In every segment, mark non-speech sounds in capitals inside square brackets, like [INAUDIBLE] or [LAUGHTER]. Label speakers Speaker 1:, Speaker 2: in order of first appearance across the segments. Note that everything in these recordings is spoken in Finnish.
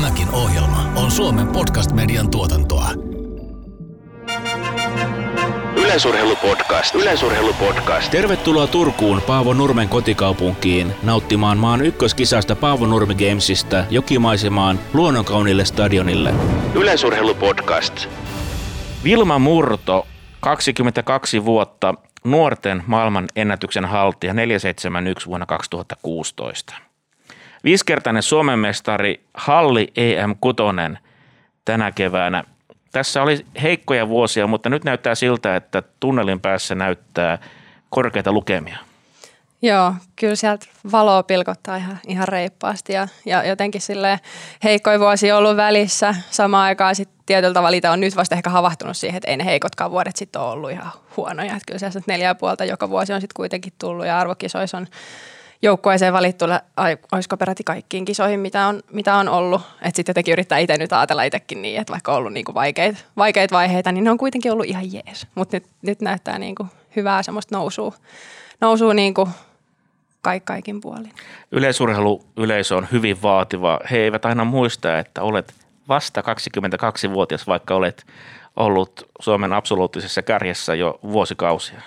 Speaker 1: Tämäkin ohjelma on Suomen podcast-median tuotantoa.
Speaker 2: Yleisurheilupodcast. Yleisurheilupodcast.
Speaker 3: Tervetuloa Turkuun Paavo Nurmen kotikaupunkiin nauttimaan maan ykköskisasta Paavo Nurmi Gamesista jokimaisemaan luonnonkaunille stadionille.
Speaker 2: Yleisurheilupodcast.
Speaker 3: Vilma Murto, 22 vuotta, nuorten maailman ennätyksen haltija 471 vuonna 2016. Viisikertainen Suomen mestari Halli EM6 tänä keväänä. Tässä oli heikkoja vuosia, mutta nyt näyttää siltä, että tunnelin päässä näyttää korkeita lukemia.
Speaker 4: Joo, kyllä sieltä valoa pilkottaa ihan, ihan reippaasti ja, ja jotenkin sille heikkoja vuosi ollut välissä. Samaan aikaan sitten tietyllä tavalla on nyt vasta ehkä havahtunut siihen, että ei ne heikotkaan vuodet sitten ole ollut ihan huonoja. Että kyllä sieltä neljä puolta joka vuosi on sitten kuitenkin tullut ja arvokisoissa on joukkueeseen valittu, olisiko peräti kaikkiin kisoihin, mitä on, mitä on ollut. Että sitten jotenkin yrittää itse nyt ajatella itsekin niin, että vaikka on ollut niinku vaikeita, vaikeita vaiheita, niin ne on kuitenkin ollut ihan jees. Mutta nyt, nyt näyttää niinku hyvää semmoista nousua, nousua niinku kaikin puolin.
Speaker 3: Yleisurheiluyleisö on hyvin vaativa. He eivät aina muista, että olet vasta 22-vuotias, vaikka olet ollut Suomen absoluuttisessa kärjessä jo vuosikausia.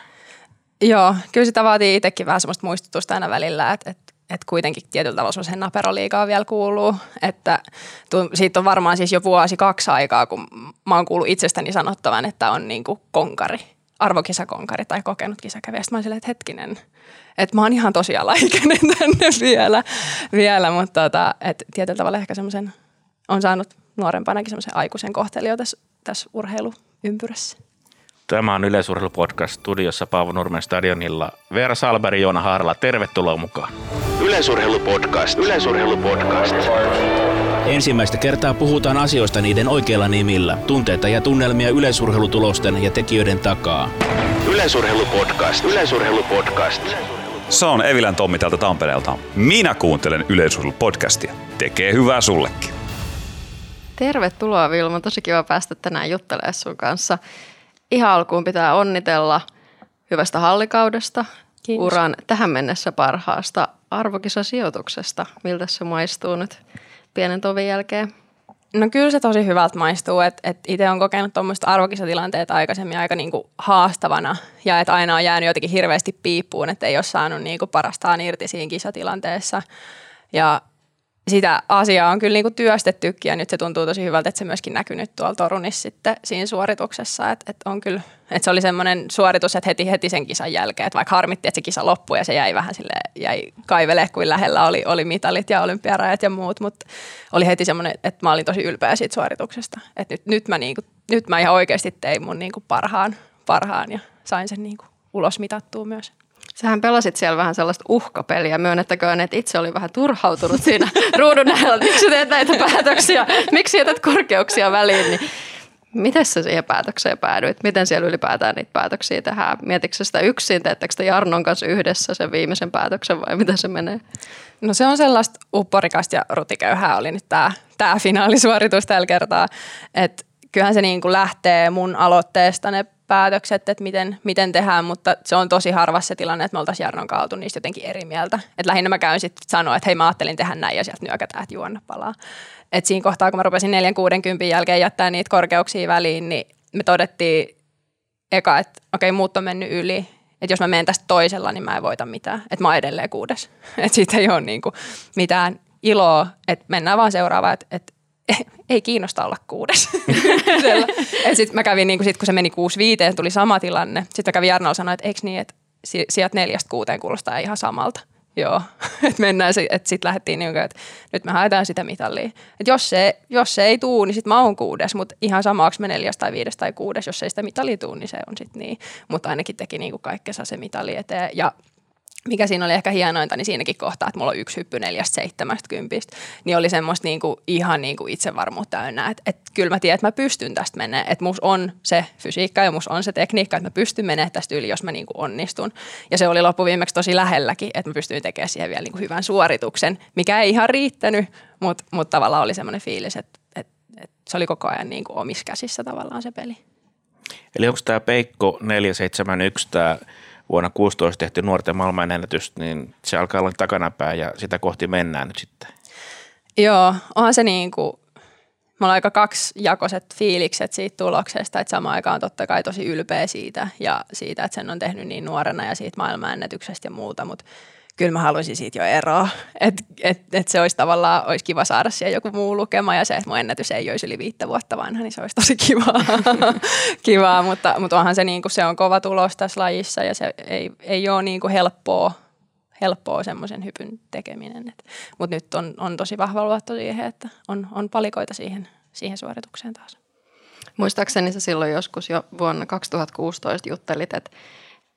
Speaker 4: Joo, kyllä sitä vaatii itsekin vähän semmoista muistutusta aina välillä, että, että, että kuitenkin tietyllä tavalla semmoisen naperoliigaa vielä kuuluu. Että siitä on varmaan siis jo vuosi kaksi aikaa, kun mä oon kuullut itsestäni sanottavan, että on niin kuin konkari, arvokisakonkari tai kokenut kisakävijä. Sitten mä oon silleen, että hetkinen, että mä oon ihan tosiaan laikenen [LAUGHS] tänne vielä, vielä mutta tota, että tietyllä tavalla ehkä semmoisen on saanut nuorempanakin semmoisen aikuisen kohtelio tässä, tässä urheiluympyrässä.
Speaker 3: Tämä on Yleisurheilupodcast studiossa Paavo Nurmen stadionilla. Veera Salberi, Joona Haarala, tervetuloa mukaan.
Speaker 2: Yleisurheilupodcast. Yleisurheilupodcast.
Speaker 3: Ensimmäistä kertaa puhutaan asioista niiden oikeilla nimillä. Tunteita ja tunnelmia yleisurheilutulosten ja tekijöiden takaa.
Speaker 2: Yleisurheilupodcast. Yleisurheilupodcast.
Speaker 5: Se on Evilän Tommi täältä Tampereelta. Minä kuuntelen Yleisurheilupodcastia. Tekee hyvää sullekin.
Speaker 6: Tervetuloa Vilma, tosi kiva päästä tänään juttelemaan sun kanssa. Ihan alkuun pitää onnitella hyvästä hallikaudesta, Kiitos. uran tähän mennessä parhaasta arvokisasijoituksesta. Miltä se maistuu nyt pienen tovin jälkeen?
Speaker 4: No kyllä se tosi hyvältä maistuu, että et itse on kokenut tuommoista arvokisatilanteet aikaisemmin aika niinku haastavana ja että aina on jäänyt jotenkin hirveästi piippuun, että ei ole saanut niinku parastaan irti siinä kisatilanteessa. Ja sitä asiaa on kyllä niinku työstettykin ja nyt se tuntuu tosi hyvältä, että se myöskin näkynyt tuolla Torunissa sitten siinä suorituksessa. Että et on kyllä, että se oli semmoinen suoritus, että heti, heti sen kisan jälkeen, että vaikka harmitti, että se kisa loppui ja se jäi vähän sille jäi kaivelee, kuin lähellä oli, oli mitalit ja olympiarajat ja muut, mutta oli heti semmoinen, että mä olin tosi ylpeä siitä suorituksesta. Että nyt, nyt, mä, niinku, nyt mä ihan oikeasti tein mun niinku parhaan, parhaan ja sain sen niinku ulos mitattua myös.
Speaker 6: Sähän pelasit siellä vähän sellaista uhkapeliä. Myönnettäköön, että itse oli vähän turhautunut siinä [LAUGHS] ruudun äärellä, että miksi teet näitä päätöksiä, miksi jätät korkeuksia väliin. Niin Miten sä siihen päätökseen päädyit? Miten siellä ylipäätään niitä päätöksiä tehdään? Mietitkö sitä yksin? Teettekö te Jarnon kanssa yhdessä sen viimeisen päätöksen vai miten se menee?
Speaker 4: No se on sellaista upporikasta ja rutiköyhää oli nyt tämä, tämä finaalisuoritus tällä kertaa. Että kyllähän se niin kuin lähtee mun aloitteesta ne päätökset, että miten, miten tehdään, mutta se on tosi harva se tilanne, että me oltaisiin Jarnon kautta niistä jotenkin eri mieltä. Et lähinnä mä käyn sitten sanoa, että hei mä ajattelin tehdä näin ja sieltä nyökätään, että juonna palaa. Et siinä kohtaa, kun mä rupesin 460 jälkeen jättää niitä korkeuksia väliin, niin me todettiin eka, että okei, okay, muut on mennyt yli. Että jos mä menen tästä toisella, niin mä en voita mitään. Että mä oon edelleen kuudes. [LAUGHS] Että siitä ei ole niinku mitään iloa, että mennään vaan seuraavaan, että, että [LAUGHS] ei kiinnosta olla kuudes. [LAUGHS] sitten mä kävin, niin kun, sit, kun se meni kuusi viiteen, tuli sama tilanne. Sitten mä kävin Jarnolla sanoa, että eikö niin, että sieltä neljästä kuuteen kuulostaa ihan samalta. Joo, [LAUGHS] että mennään, että sitten lähdettiin niin että nyt me haetaan sitä mitalia. Että jos se, jos se ei tuu, niin sitten mä oon kuudes, mutta ihan sama, onko me neljäs tai viides tai kuudes, jos ei sitä mitalia tuu, niin se on sitten niin. Mutta ainakin teki niin kaikkensa se mitali eteen. Ja mikä siinä oli ehkä hienointa, niin siinäkin kohtaa, että mulla on yksi hyppy neljästä seitsemästä kympistä, niin oli semmoista niinku, ihan niinku itsevarmuutta täynnä, että et kyllä mä tiedän, että mä pystyn tästä menemään, että mus on se fysiikka ja mus on se tekniikka, että mä pystyn menemään tästä yli, jos mä niinku onnistun. Ja se oli loppuviimeksi tosi lähelläkin, että mä pystyin tekemään siihen vielä niinku hyvän suorituksen, mikä ei ihan riittänyt, mutta mut tavallaan oli semmoinen fiilis, että et, et se oli koko ajan niinku omissa käsissä tavallaan se peli.
Speaker 3: Eli onko tämä Peikko 471 tämä vuonna 16 tehty nuorten maailmanennätys, niin se alkaa olla takanapäin ja sitä kohti mennään nyt sitten.
Speaker 4: Joo, onhan se niin kuin mulla on aika kaksijakoiset fiilikset siitä tuloksesta, että samaan aikaan totta kai tosi ylpeä siitä ja siitä, että sen on tehnyt niin nuorena ja siitä maailmanennätyksestä ja muuta, mutta kyllä mä haluaisin siitä jo eroa. Että et, et se olisi tavallaan, olisi kiva saada siihen joku muu lukema ja se, että mun ennätys ei olisi yli viittä vuotta vanha, niin se olisi tosi kivaa. [LAUGHS] kivaa mutta, mutta onhan se, niin kuin, se on kova tulos tässä lajissa ja se ei, ei ole niin kuin helppoa, helppoa semmoisen hypyn tekeminen. Mutta nyt on, on tosi vahva luotto siihen, että on, on palikoita siihen, siihen suoritukseen taas.
Speaker 6: Muistaakseni sä silloin joskus jo vuonna 2016 juttelit, että,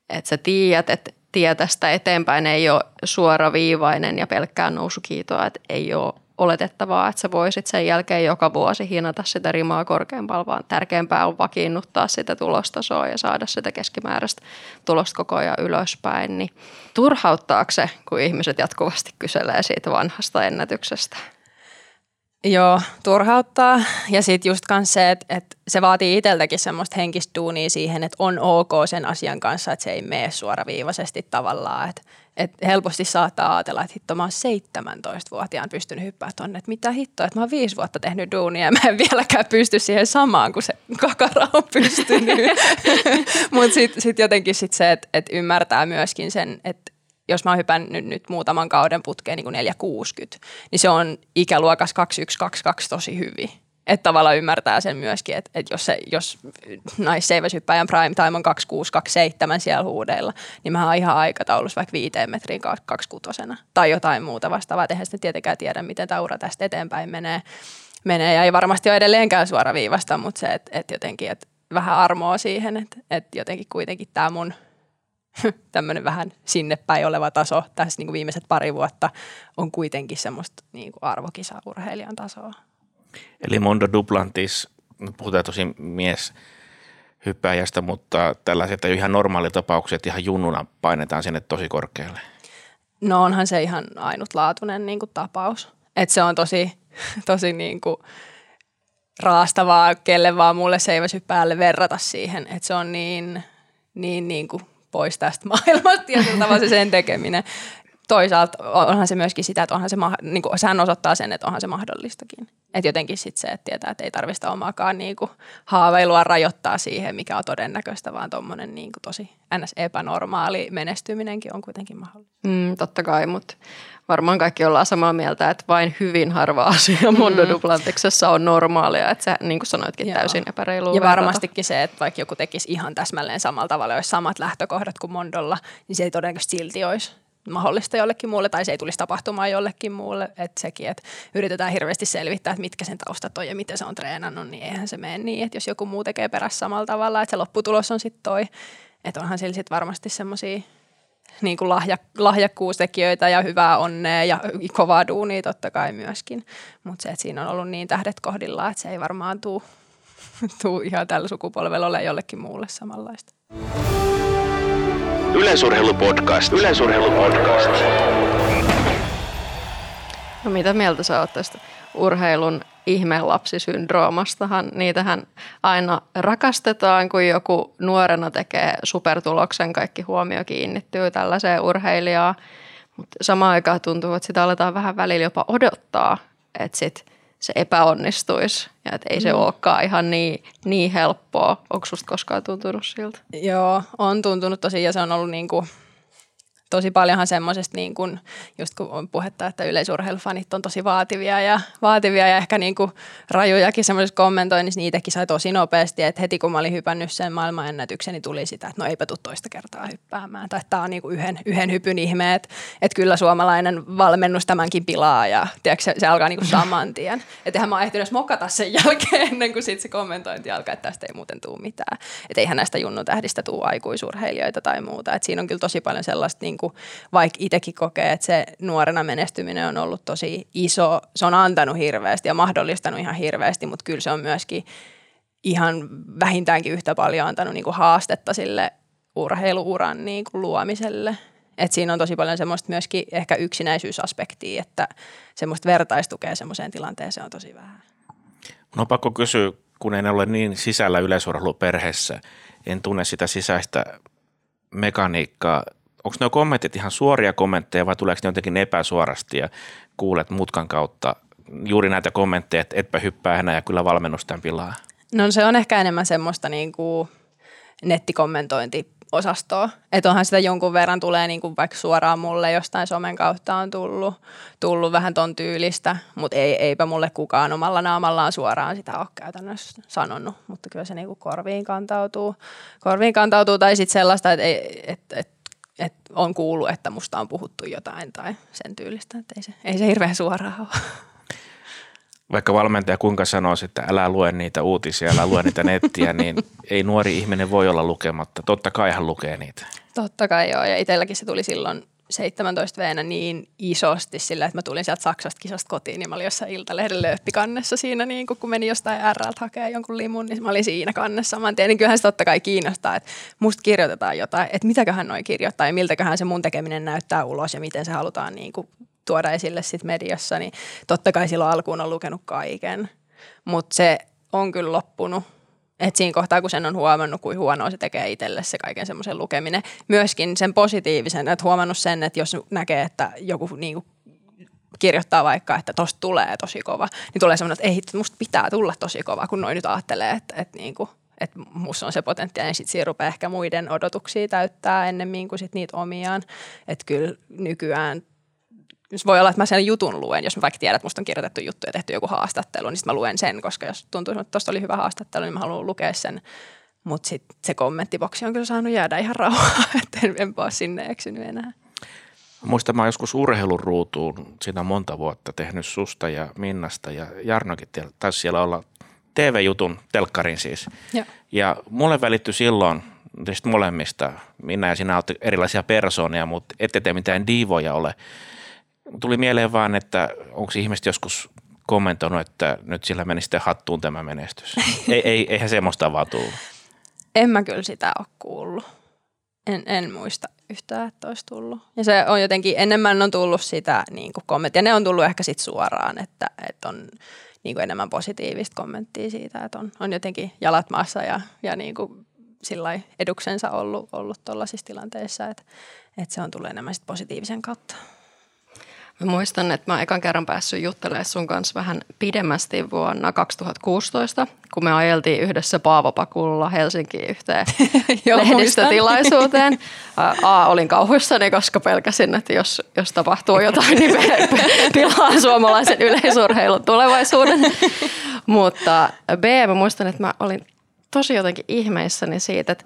Speaker 6: että sä tiedät, että tie tästä eteenpäin ei ole suoraviivainen ja pelkkää nousukiitoa, että ei ole oletettavaa, että sä voisit sen jälkeen joka vuosi hinata sitä rimaa korkeampaa, vaan tärkeämpää on vakiinnuttaa sitä tulostasoa ja saada sitä keskimääräistä tulosta koko ajan ylöspäin. Niin turhauttaako se, kun ihmiset jatkuvasti kyselee siitä vanhasta ennätyksestä?
Speaker 4: Joo, turhauttaa. Ja sitten just kans se, että, että se vaatii itseltäkin semmoista henkistä duunia siihen, että on ok sen asian kanssa, että se ei mene suoraviivaisesti tavallaan. Että, että helposti saattaa ajatella, että hitto mä oon 17-vuotiaan pystynyt hyppää tonne, että mitä hittoa, että mä oon viisi vuotta tehnyt duunia ja mä en vieläkään pysty siihen samaan, kun se kakara on pystynyt. [LAUGHS] Mutta sitten sit jotenkin sit se, että, että ymmärtää myöskin sen, että jos mä oon hypännyt nyt muutaman kauden putkeen niin kuin 460, niin se on ikäluokas 2122 tosi hyvin. Että tavallaan ymmärtää sen myöskin, että, että jos, se, jos naisseiväshyppäjän prime time on 2627 siellä huudeilla, niin mä oon ihan aikataulussa vaikka viiteen metriin 26 tai jotain muuta vastaavaa. Eihän sitten tietenkään tiedä, miten tämä ura tästä eteenpäin menee. menee. Ja ei varmasti ole edelleenkään suoraviivasta, mutta se, että, että jotenkin että vähän armoa siihen, että, että jotenkin kuitenkin tämä mun – [LAUGHS] tämmöinen vähän sinne päin oleva taso tässä niin kuin viimeiset pari vuotta on kuitenkin semmoista niin kuin arvokisaurheilijan tasoa.
Speaker 3: Eli Mondo Duplantis, puhutaan tosi mies hyppäjästä, mutta tällaiset ihan normaalitapaukset ihan junnuna painetaan sinne tosi korkealle.
Speaker 4: No onhan se ihan ainutlaatuinen niin kuin tapaus. Että se on tosi, [LAUGHS] tosi niin kuin raastavaa kelle vaan mulle seiväsyppäälle verrata siihen. Että se on niin, niin, niin kuin pois tästä [LAUGHS] maailmasta tietyllä tavalla se sen tekeminen. Toisaalta onhan se myöskin sitä, että onhan se, niin kuin, sehän osoittaa sen, että onhan se mahdollistakin. Että jotenkin sitten se, että tietää, että ei tarvista omaakaan niin kuin, haaveilua rajoittaa siihen, mikä on todennäköistä, vaan tuommoinen niin tosi ns. epänormaali menestyminenkin on kuitenkin mahdollista.
Speaker 6: Mm, totta kai, mutta varmaan kaikki ollaan samaa mieltä, että vain hyvin harva [LAUGHS] asia mm. Mondo Duplantiksessa on normaalia, että sä niin kuin sanoitkin Joo. täysin epäreilu.
Speaker 4: Ja varmastikin se, että vaikka joku tekisi ihan täsmälleen samalla tavalla, olisi samat lähtökohdat kuin Mondolla, niin se ei todennäköisesti silti olisi mahdollista jollekin muulle tai se ei tulisi tapahtumaan jollekin muulle. Että sekin, että yritetään hirveästi selvittää, että mitkä sen taustat on ja miten se on treenannut, niin eihän se mene niin, että jos joku muu tekee perässä samalla tavalla, että se lopputulos on sitten toi. Että onhan sillä sitten varmasti semmoisia niin kuin lahja, lahjakkuustekijöitä ja hyvää onnea ja kovaa duunia totta kai myöskin. Mutta se, että siinä on ollut niin tähdet kohdillaan, että se ei varmaan tule [LAUGHS] tuu ihan tällä sukupolvella ole jollekin muulle samanlaista.
Speaker 2: Yleisurheilupodcast. Yleisurheilupodcast.
Speaker 6: No mitä mieltä sä oot tästä urheilun ihmelapsisyndroomastahan. Niitähän aina rakastetaan, kun joku nuorena tekee supertuloksen, kaikki huomio kiinnittyy tällaiseen urheilijaan. Mutta samaan aikaan tuntuu, että sitä aletaan vähän välillä jopa odottaa, että sit se epäonnistuisi ja että ei se mm. olekaan ihan niin, niin helppoa. Onko susta koskaan tuntunut siltä?
Speaker 4: Joo, on tuntunut tosi ja se on ollut niin kuin – tosi paljonhan semmoisesta, niin kuin, just kun on puhetta, että yleisurheilufanit on tosi vaativia ja, vaativia ja ehkä niin kuin rajujakin semmoisessa kommentoinnissa, niitäkin sai tosi nopeasti, että heti kun mä olin hypännyt sen maailmanennätyksen, niin tuli sitä, että no eipä tule toista kertaa hyppäämään, tai tämä on niin yhden, yhden hypyn ihme, että, että kyllä suomalainen valmennus tämänkin pilaa ja tiedätkö, se, se alkaa niin saman tien. Että eihän mä ehtinyt edes mokata sen jälkeen ennen kuin sit se kommentointi alkaa, että tästä ei muuten tule mitään. Että eihän näistä junnutähdistä tule aikuisurheilijoita tai muuta. Että siinä on kyllä tosi paljon sellaista niin niin kuin, vaikka itsekin kokee, että se nuorena menestyminen on ollut tosi iso, se on antanut hirveästi ja mahdollistanut ihan hirveästi, mutta kyllä se on myöskin ihan vähintäänkin yhtä paljon antanut niin kuin haastetta sille urheiluuran niin kuin luomiselle. Et siinä on tosi paljon semmoista myöskin ehkä yksinäisyysaspektia, että semmoista vertaistukea semmoiseen tilanteeseen on tosi vähän.
Speaker 3: No pakko kysyä, kun en ole niin sisällä yleisurheiluperheessä, en tunne sitä sisäistä mekaniikkaa onko nuo kommentit ihan suoria kommentteja vai tuleeko ne jotenkin epäsuorasti ja kuulet mutkan kautta juuri näitä kommentteja, että etpä hyppää enää ja kyllä valmennus tämän pilaa.
Speaker 4: No se on ehkä enemmän semmoista niin kuin nettikommentointiosastoa. Että onhan sitä jonkun verran tulee niin kuin vaikka suoraan mulle jostain somen kautta on tullut, tullut vähän ton tyylistä, mutta ei, eipä mulle kukaan omalla naamallaan suoraan sitä ole käytännössä sanonut, mutta kyllä se niin kuin korviin kantautuu. Korviin kantautuu tai sitten sellaista, että, ei, että että on kuullut, että musta on puhuttu jotain tai sen tyylistä, että ei se, ei se hirveän suoraan ole.
Speaker 3: Vaikka valmentaja kuinka sanoisi, että älä lue niitä uutisia, älä lue niitä nettiä, niin ei nuori ihminen voi olla lukematta. Totta kai hän lukee niitä.
Speaker 4: Totta kai joo, ja itselläkin se tuli silloin 17 veenä niin isosti sillä, että mä tulin sieltä Saksasta kisasta kotiin, niin mä olin jossain Iltalehden lööppikannessa siinä, niin kun meni jostain RLtä hakemaan jonkun limun, niin mä olin siinä kannessa saman tien. Niin kyllähän se totta kai kiinnostaa, että musta kirjoitetaan jotain, että mitäköhän noin kirjoittaa ja miltäköhän se mun tekeminen näyttää ulos ja miten se halutaan niin kuin tuoda esille sit mediassa, niin totta kai silloin alkuun on lukenut kaiken, mutta se on kyllä loppunut et siinä kohtaa, kun sen on huomannut, kuin huonoa se tekee itselle se kaiken semmoisen lukeminen. Myöskin sen positiivisen, että huomannut sen, että jos näkee, että joku niin kuin kirjoittaa vaikka, että tosta tulee tosi kova, niin tulee semmoinen, että ei, musta pitää tulla tosi kova, kun noin nyt ajattelee, että, että, niin kuin, että musta on se potentiaali, ja sitten siinä rupeaa ehkä muiden odotuksia täyttää ennemmin kuin sit niitä omiaan. Että kyllä nykyään jos voi olla, että mä sen jutun luen, jos mä vaikka tiedän, että musta on kirjoitettu juttu ja tehty joku haastattelu, niin sitten mä luen sen, koska jos tuntuu, että tuosta oli hyvä haastattelu, niin mä haluan lukea sen. Mutta sitten se kommenttiboksi on kyllä saanut jäädä ihan rauhaa, [LAUGHS] että en, enpä ole sinne eksynyt enää.
Speaker 3: Muistan, mä joskus urheiluruutuun siinä monta vuotta tehnyt susta ja Minnasta ja Jarnokin taisi siellä olla TV-jutun, telkkarin siis.
Speaker 4: Ja,
Speaker 3: Ja mulle välittyi silloin teistä molemmista, minä ja sinä olette erilaisia persoonia, mutta ette te mitään diivoja ole. Tuli mieleen vaan, että onko ihmiset joskus kommentoinut, että nyt sillä meni sitten hattuun tämä menestys. [LAUGHS] ei, ei, eihän semmoista vaan tullut.
Speaker 4: En mä kyllä sitä ole kuullut. En, en muista yhtään, että olisi tullut. Ja se on jotenkin, enemmän on tullut sitä niin kuin kommenttia. Ne on tullut ehkä sit suoraan, että, että on niin kuin enemmän positiivista kommenttia siitä, että on, on jotenkin jalat maassa ja, ja niin kuin sillai eduksensa ollut, ollut tuollaisissa tilanteissa, että, että se on tullut enemmän sit positiivisen kautta.
Speaker 6: Mä muistan, että mä oon ekan kerran päässyt juttelemaan sun kanssa vähän pidemmästi vuonna 2016, kun me ajeltiin yhdessä Paavopakulla Helsinkiin yhteen [LAUGHS]
Speaker 4: Joo,
Speaker 6: lehdistötilaisuuteen. [LAUGHS] A, olin kauhuissani, koska pelkäsin, että jos, jos tapahtuu jotain, niin pe- [LAUGHS] pilaa suomalaisen yleisurheilun tulevaisuuden. Mutta B, mä muistan, että mä olin tosi jotenkin ihmeissäni siitä, että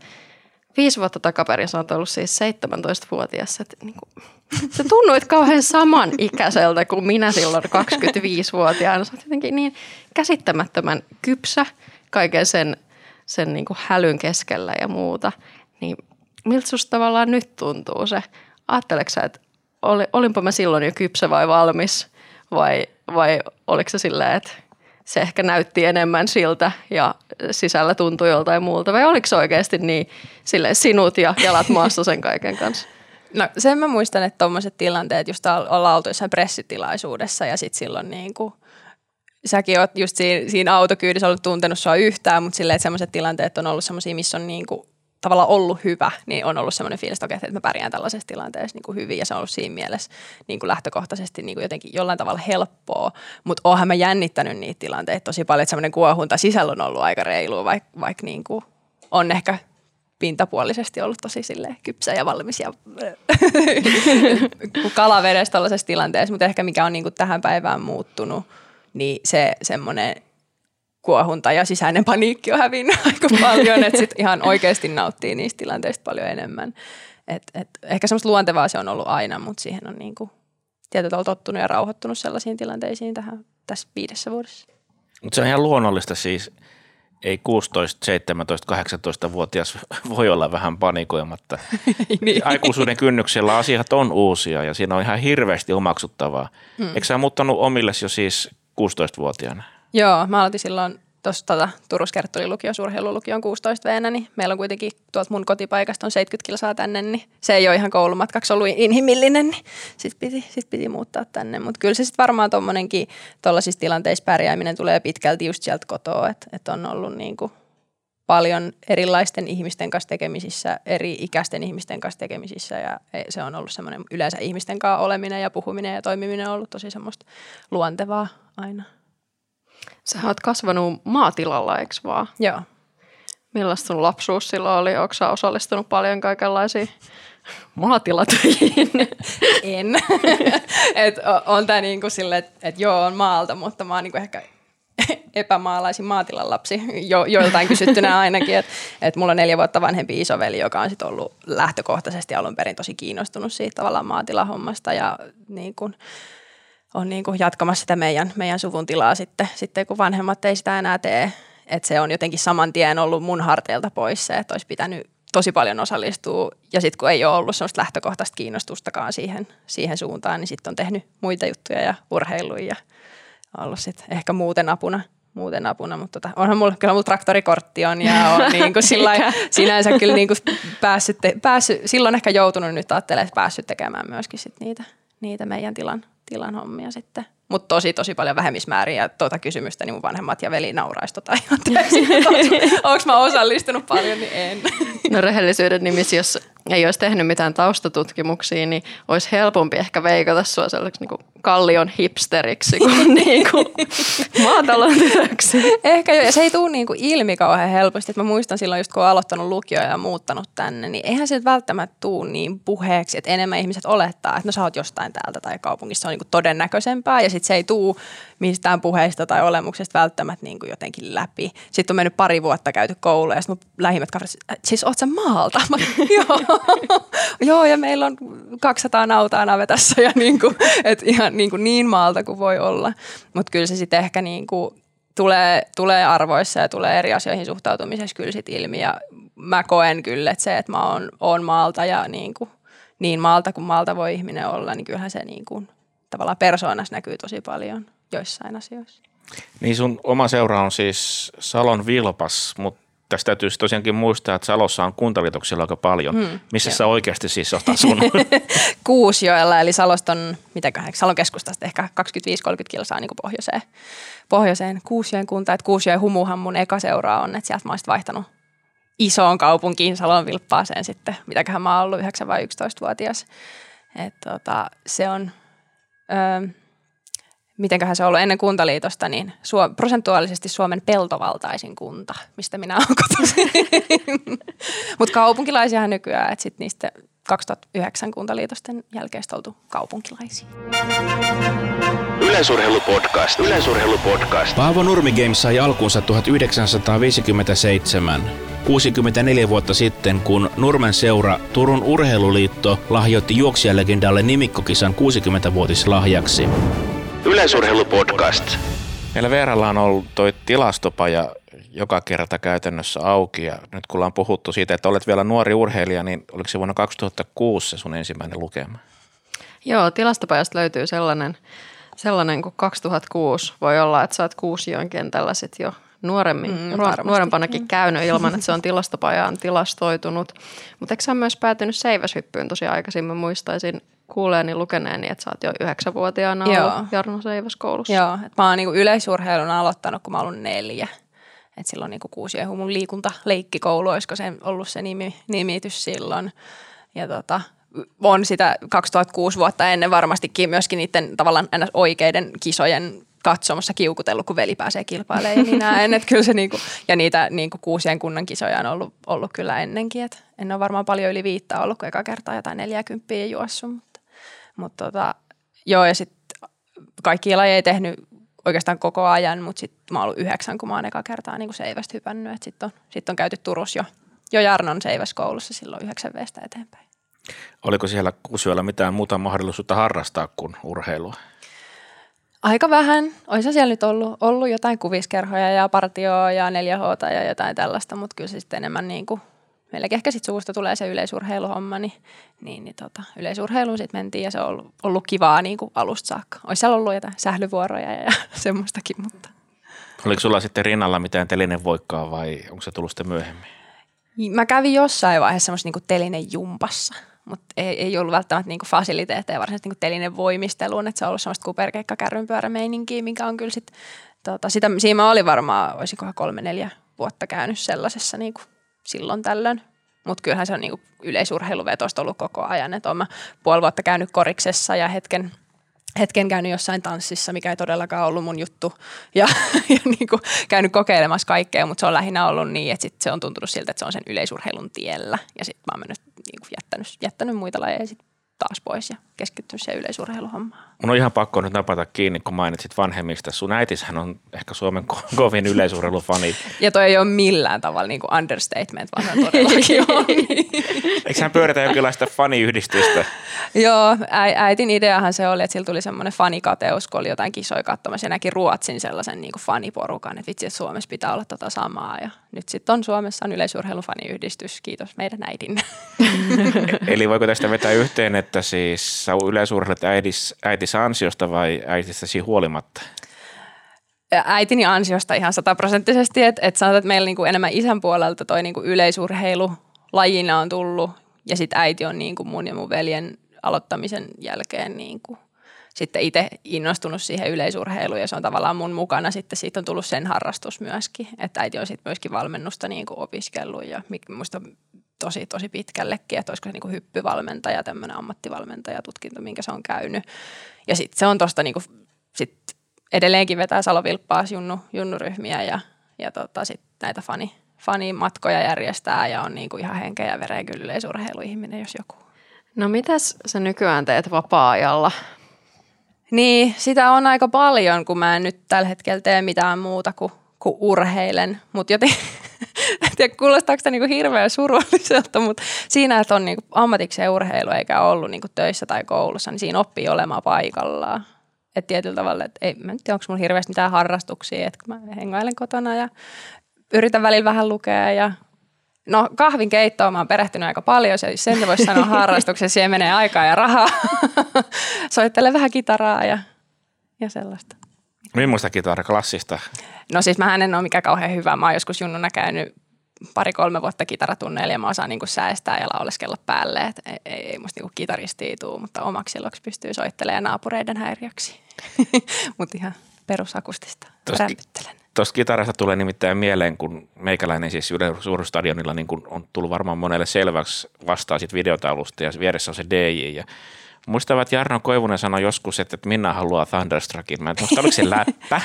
Speaker 6: viisi vuotta takaperin sä oot ollut siis 17-vuotias. Että niin kuin, sä tunnuit kauhean saman ikäiseltä kuin minä silloin 25-vuotiaana. Sä oot jotenkin niin käsittämättömän kypsä kaiken sen, sen niin kuin hälyn keskellä ja muuta. Niin miltä susta tavallaan nyt tuntuu se? Ajatteleksä, sä, että oli, olinpa mä silloin jo kypsä vai valmis? Vai, vai oliko se silleen, että se ehkä näytti enemmän siltä ja sisällä tuntui joltain muulta? Vai oliko se oikeasti niin silleen sinut ja jalat [LAUGHS] maassa sen kaiken kanssa?
Speaker 4: No sen mä muistan, että tuommoiset tilanteet, just ollaan oltu jossain pressitilaisuudessa ja sitten silloin niin kuin, säkin oot just siinä, siinä autokyydissä ollut tuntenut sua yhtään, mutta silleen, että semmoiset tilanteet on ollut semmoisia, missä on niin kuin, tavallaan ollut hyvä, niin on ollut semmoinen fiilis, että, okei, että mä pärjään tällaisessa tilanteessa niin kuin hyvin ja se on ollut siinä mielessä niin kuin lähtökohtaisesti niin kuin jotenkin jollain tavalla helppoa, mutta oonhan mä jännittänyt niitä tilanteita tosi paljon, että semmoinen kuohunta sisällä on ollut aika reilu, vaikka vaik niin kuin on ehkä pintapuolisesti ollut tosi sille kypsä ja valmis ja [LAUGHS] kalavedestä tällaisessa tilanteessa, mutta ehkä mikä on niin kuin tähän päivään muuttunut, niin se semmoinen kuohunta ja sisäinen paniikki on hävinnyt [LAUGHS] aika paljon, että sit ihan oikeasti nauttii niistä tilanteista paljon enemmän. Et, et, ehkä semmoista luontevaa se on ollut aina, mutta siihen on niin kuin tietyllä tavalla tottunut ja rauhoittunut sellaisiin tilanteisiin tähän, tässä viidessä vuodessa.
Speaker 3: Mutta se on ihan luonnollista siis. Ei 16, 17, 18-vuotias voi olla vähän panikoimatta. [LAUGHS]
Speaker 4: niin.
Speaker 3: Aikuisuuden kynnyksellä asiat on uusia ja siinä on ihan hirveästi omaksuttavaa. Hmm. Eikö sä muuttanut omilles jo siis 16-vuotiaana?
Speaker 4: Joo, mä aloitin silloin tuossa tota, Turussa Kerttuli-lukion, surheilulukion 16 veenä, niin meillä on kuitenkin tuolta mun kotipaikasta on 70 kilsaa tänne, niin se ei ole ihan koulumatkaksi ollut inhimillinen, niin sitten piti, sit piti muuttaa tänne. Mutta kyllä se sitten varmaan tuommoinenkin tuollaisissa tilanteissa pärjääminen tulee pitkälti just sieltä kotoa, että et on ollut niinku paljon erilaisten ihmisten kanssa tekemisissä, eri ikäisten ihmisten kanssa tekemisissä ja e, se on ollut semmoinen yleensä ihmisten kanssa oleminen ja puhuminen ja toimiminen on ollut tosi semmoista luontevaa aina.
Speaker 6: Sä oot kasvanut maatilalla, eikö vaan?
Speaker 4: Joo.
Speaker 6: Millaista sun lapsuus silloin oli? Onko sä osallistunut paljon kaikenlaisiin [LAUGHS] maatilatöihin?
Speaker 4: En. [LAUGHS] et on tää niinku sille, että et joo, on maalta, mutta mä oon niinku ehkä [LAUGHS] epämaalaisin maatilan lapsi, jo, joiltain kysyttynä ainakin. Että et mulla on neljä vuotta vanhempi isoveli, joka on sit ollut lähtökohtaisesti alun perin tosi kiinnostunut siitä tavallaan maatilahommasta ja niin kun, on niin kun jatkamassa sitä meidän, meidän suvun tilaa sitten, sitten, kun vanhemmat ei sitä enää tee. Että se on jotenkin saman tien ollut mun harteilta pois se, että olisi pitänyt tosi paljon osallistua. Ja sitten kun ei ole ollut sellaista lähtökohtaista kiinnostustakaan siihen, siihen suuntaan, niin sitten on tehnyt muita juttuja ja urheiluja ja ollut sitten ehkä muuten apuna, muuten apuna, mutta tota, onhan mulla, kyllä mulla traktorikortti on ja on [LAUGHS] niin kuin sillä sinänsä kyllä niin kuin päässyt, te, päässyt, silloin ehkä joutunut nyt ajattelemaan, että päässyt tekemään myöskin sit niitä, niitä meidän tilan, tilan hommia sitten. Mutta tosi, tosi paljon vähemmismääriä ja tuota kysymystä, niin mun vanhemmat ja veli nauraisi tota [LAUGHS] Onko mä osallistunut paljon, niin en.
Speaker 6: No rehellisyyden nimissä, jos ei olisi tehnyt mitään taustatutkimuksia, niin olisi helpompi ehkä veikata sua sellaiseksi niin kallion hipsteriksi kuin, [LAUGHS] niin kuin maatalon tytöksi.
Speaker 4: Ehkä jo, ja se ei tule niin kuin ilmi kauhean helposti. Että mä muistan silloin just kun olen aloittanut lukio ja muuttanut tänne, niin eihän se välttämättä tule niin puheeksi, että enemmän ihmiset olettaa, että no sä oot jostain täältä tai kaupungissa, se on niin kuin todennäköisempää ja sitten se ei tule mistään puheista tai olemuksesta välttämättä niin kuin jotenkin läpi. Sitten on mennyt pari vuotta käyty kouluun ja sitten lähimmät kaverit, siis oot sä maalta? Mä, [LAUGHS] joo. [LAUGHS] joo, ja meillä on 200 nautaa navetassa ja niin kuin, et ihan niin, kuin niin maalta kuin voi olla. Mutta kyllä se sitten ehkä niin kuin tulee, tulee arvoissa ja tulee eri asioihin suhtautumisessa kyllä sit ilmi. Ja mä koen kyllä, että se, että mä oon, oon maalta ja niin, kuin, niin maalta kuin maalta voi ihminen olla, niin kyllähän se niin kuin, tavallaan persoonassa näkyy tosi paljon joissain asioissa.
Speaker 3: Niin sun oma seura on siis Salon Vilpas, mutta tästä täytyy tosiaankin muistaa, että Salossa on kuntaliitoksia aika paljon. Hmm, Missä jo. sä oikeasti siis oot asunut? [LAUGHS]
Speaker 4: Kuusjoella, eli Salosta on, mitäköhän, Salon keskustasta ehkä 25-30 kilsaa niin pohjoiseen, pohjoiseen Kuusjoen kunta. Että Kuusjoen humuhan mun eka seuraa on, että sieltä mä vaihtanut isoon kaupunkiin Salon vilppaaseen sitten, mitäköhän mä oon ollut 9 vai 11-vuotias. että tota, se on, öö, mitenköhän se on ollut ennen kuntaliitosta, niin suo, prosentuaalisesti Suomen peltovaltaisin kunta, mistä minä olen kotoisin. [LAUGHS] Mutta kaupunkilaisiahan nykyään, että sitten niistä 2009 kuntaliitosten jälkeen oltu kaupunkilaisia.
Speaker 2: Yleisurheilupodcast. Yleisurheilupodcast.
Speaker 1: Paavo Nurmi Games sai alkuunsa 1957. 64 vuotta sitten, kun Nurmen seura Turun Urheiluliitto lahjoitti juoksijalegendalle nimikkokisan 60-vuotislahjaksi.
Speaker 2: Yleisurheilupodcast.
Speaker 3: Meillä Veeralla on ollut toi tilastopaja joka kerta käytännössä auki ja nyt kun ollaan puhuttu siitä, että olet vielä nuori urheilija, niin oliko se vuonna 2006 se sun ensimmäinen lukema?
Speaker 6: Joo, tilastopajasta löytyy sellainen, sellainen kuin 2006. Voi olla, että sä oot Kuusion kentällä sit jo nuoremmin, mm, nuorempanakin käynyt ilman, että se on [LAUGHS] tilastopajaan tilastoitunut. Mutta eikö sä myös päätynyt seiväshyppyyn tosi aikaisin? Mä muistaisin kuuleeni lukeneeni, että sä oot jo yhdeksänvuotiaana ollut Joo. Jarno Seivas koulussa.
Speaker 4: Joo, että mä oon niinku yleisurheilun aloittanut, kun mä oon neljä. Et silloin niinku kuusi ja mun liikuntaleikkikoulu, olisiko se ollut se nimi, nimitys silloin. Ja tota, on sitä 2006 vuotta ennen varmastikin myöskin niiden tavallaan oikeiden kisojen katsomassa kiukutellut, kun veli pääsee kilpailemaan ja minä en. Että kyllä se niinku, ja niitä niinku kuusien kunnan kisoja on ollut, ollut kyllä ennenkin. Et en ole varmaan paljon yli viittaa ollut, kun eka kertaa jotain 40 juossut. Mutta, tota, joo, ja sitten kaikki lajeja ei tehnyt oikeastaan koko ajan, mutta sitten mä oon ollut yhdeksän, kun mä oon eka kertaa niin seivästä hypännyt. Sitten on, sit on käyty Turussa jo, jo Jarnon koulussa silloin yhdeksän veestä eteenpäin.
Speaker 3: Oliko siellä Kuusiolla mitään muuta mahdollisuutta harrastaa kuin urheilua?
Speaker 4: Aika vähän. Olisi siellä nyt ollut, ollut jotain kuviskerhoja ja partioa ja 4 h ja jotain tällaista, mutta kyllä se sitten enemmän niin kuin, meilläkin ehkä sitten suusta tulee se yleisurheiluhomma, niin, niin, niin tota, yleisurheiluun sitten mentiin ja se on ollut, ollut kivaa niin kuin alusta saakka. Olisi siellä ollut jotain sählyvuoroja ja, ja [LAUGHS] semmoistakin, mutta.
Speaker 3: Oliko sulla sitten rinnalla mitään telinen voikkaa vai onko se tullut sitten myöhemmin?
Speaker 4: Mä kävin jossain vaiheessa semmoista niin telinen jumpassa – mutta ei, ei ollut välttämättä niinku fasiliteetteja varsinaisesti niinku telinen voimisteluun, että se on ollut semmoista kuperkeikka kärrynpyörämeininkiä, mikä on kyllä sit, tota, sitä, siinä mä olin varmaan, olisikohan kolme, neljä vuotta käynyt sellaisessa niin kuin silloin tällöin. Mutta kyllähän se on niin kuin yleisurheiluvetosta ollut koko ajan. Että olen puoli vuotta käynyt koriksessa ja hetken, hetken käynyt jossain tanssissa, mikä ei todellakaan ollut mun juttu. Ja, [LAUGHS] ja niin käynyt kokeilemassa kaikkea, mutta se on lähinnä ollut niin, että sit se on tuntunut siltä, että se on sen yleisurheilun tiellä. Ja sitten mä oon mennyt, niin kuin jättänyt, jättänyt muita lajeja sit taas pois ja keskittynyt siihen yleisurheiluhommaan.
Speaker 3: Mun on ihan pakko nyt napata kiinni, kun mainitsit vanhemmista. Sun äitishän on ehkä Suomen ko- [LAUGHS] kovin yleisurheilufani.
Speaker 4: Ja toi ei ole millään tavalla niin kuin understatement, vaan se on todellakin [LAUGHS] on.
Speaker 3: Eikö hän pyöritä jonkinlaista faniyhdistystä?
Speaker 4: Joo, ä- äitin ideahan se oli, että sillä tuli semmoinen fanikateus, kun oli jotain kisoja katsomassa ja näki Ruotsin sellaisen niin kuin faniporukan, että vitsi, että Suomessa pitää olla tota samaa. Ja nyt sitten on Suomessa on yleisurheilun faniyhdistys, kiitos meidän äidin.
Speaker 3: Eli voiko tästä vetää yhteen, että siis sä yleisurheilut äidis, äitis ansiosta vai äitistäsi huolimatta?
Speaker 4: äitini ansiosta ihan sataprosenttisesti, että et sanotaan, että meillä niinku enemmän isän puolelta toi niinku yleisurheilu lajina on tullut ja sitten äiti on niinku mun ja mun veljen aloittamisen jälkeen niinku sitten itse innostunut siihen yleisurheiluun ja se on tavallaan mun mukana sitten siitä on tullut sen harrastus myöskin, että äiti on sitten myöskin valmennusta niinku opiskellut ja muista tosi, tosi pitkällekin, että olisiko se niinku hyppyvalmentaja, tämmöinen ammattivalmentaja tutkinto, minkä se on käynyt. Ja sitten se on tuosta sit edelleenkin vetää Salovilppaas junnu, junnuryhmiä ja, ja tota, sitten näitä fani, fanimatkoja järjestää ja on niinku ihan henkeä ja vereen kyllä yleisurheiluihminen, jos joku.
Speaker 6: No mitäs sä nykyään teet vapaa-ajalla?
Speaker 4: Niin, sitä on aika paljon, kun mä en nyt tällä hetkellä tee mitään muuta kuin, kuin urheilen. Mutta joten, [LAUGHS] en tiedä kuulostaako tämä niinku hirveän surulliselta, mutta siinä, että on niinku ammatikseen urheilu eikä ollut niinku töissä tai koulussa, niin siinä oppii olemaan paikallaan. Et tietyllä tavalla, että ei, mä en tiedä, onko mulla hirveästi mitään harrastuksia, että mä hengailen kotona ja yritän välillä vähän lukea ja No kahvin keittoon mä oon perehtynyt aika paljon, se, sen voisi sanoa [LAUGHS] harrastuksen, siihen menee aikaa ja rahaa. [LAUGHS] Soittelen vähän kitaraa ja, ja sellaista.
Speaker 3: Millaista kitara klassista?
Speaker 4: No siis mä en ole mikään kauhean hyvä. Mä oon joskus junnuna käynyt pari-kolme vuotta kitaratunneilla ja mä osaan niinku säästää ja lauleskella päälle. Et ei, ei, musta niinku kitaristia tuu, mutta omaksi iloksi pystyy soittelemaan naapureiden häiriöksi. [LAUGHS] mutta ihan perusakustista
Speaker 3: Tuossa-
Speaker 4: rämpyttelen.
Speaker 3: Tuosta kitarasta tulee nimittäin mieleen, kun meikäläinen siis Suurstadionilla niin kun on tullut varmaan monelle selväksi vastaa sit videotaulusta ja vieressä on se DJ. Ja muistavat että Jarno Koivunen sanoi joskus, että, Minna haluaa Thunderstruckin. Mä en muista, oliko se läppä,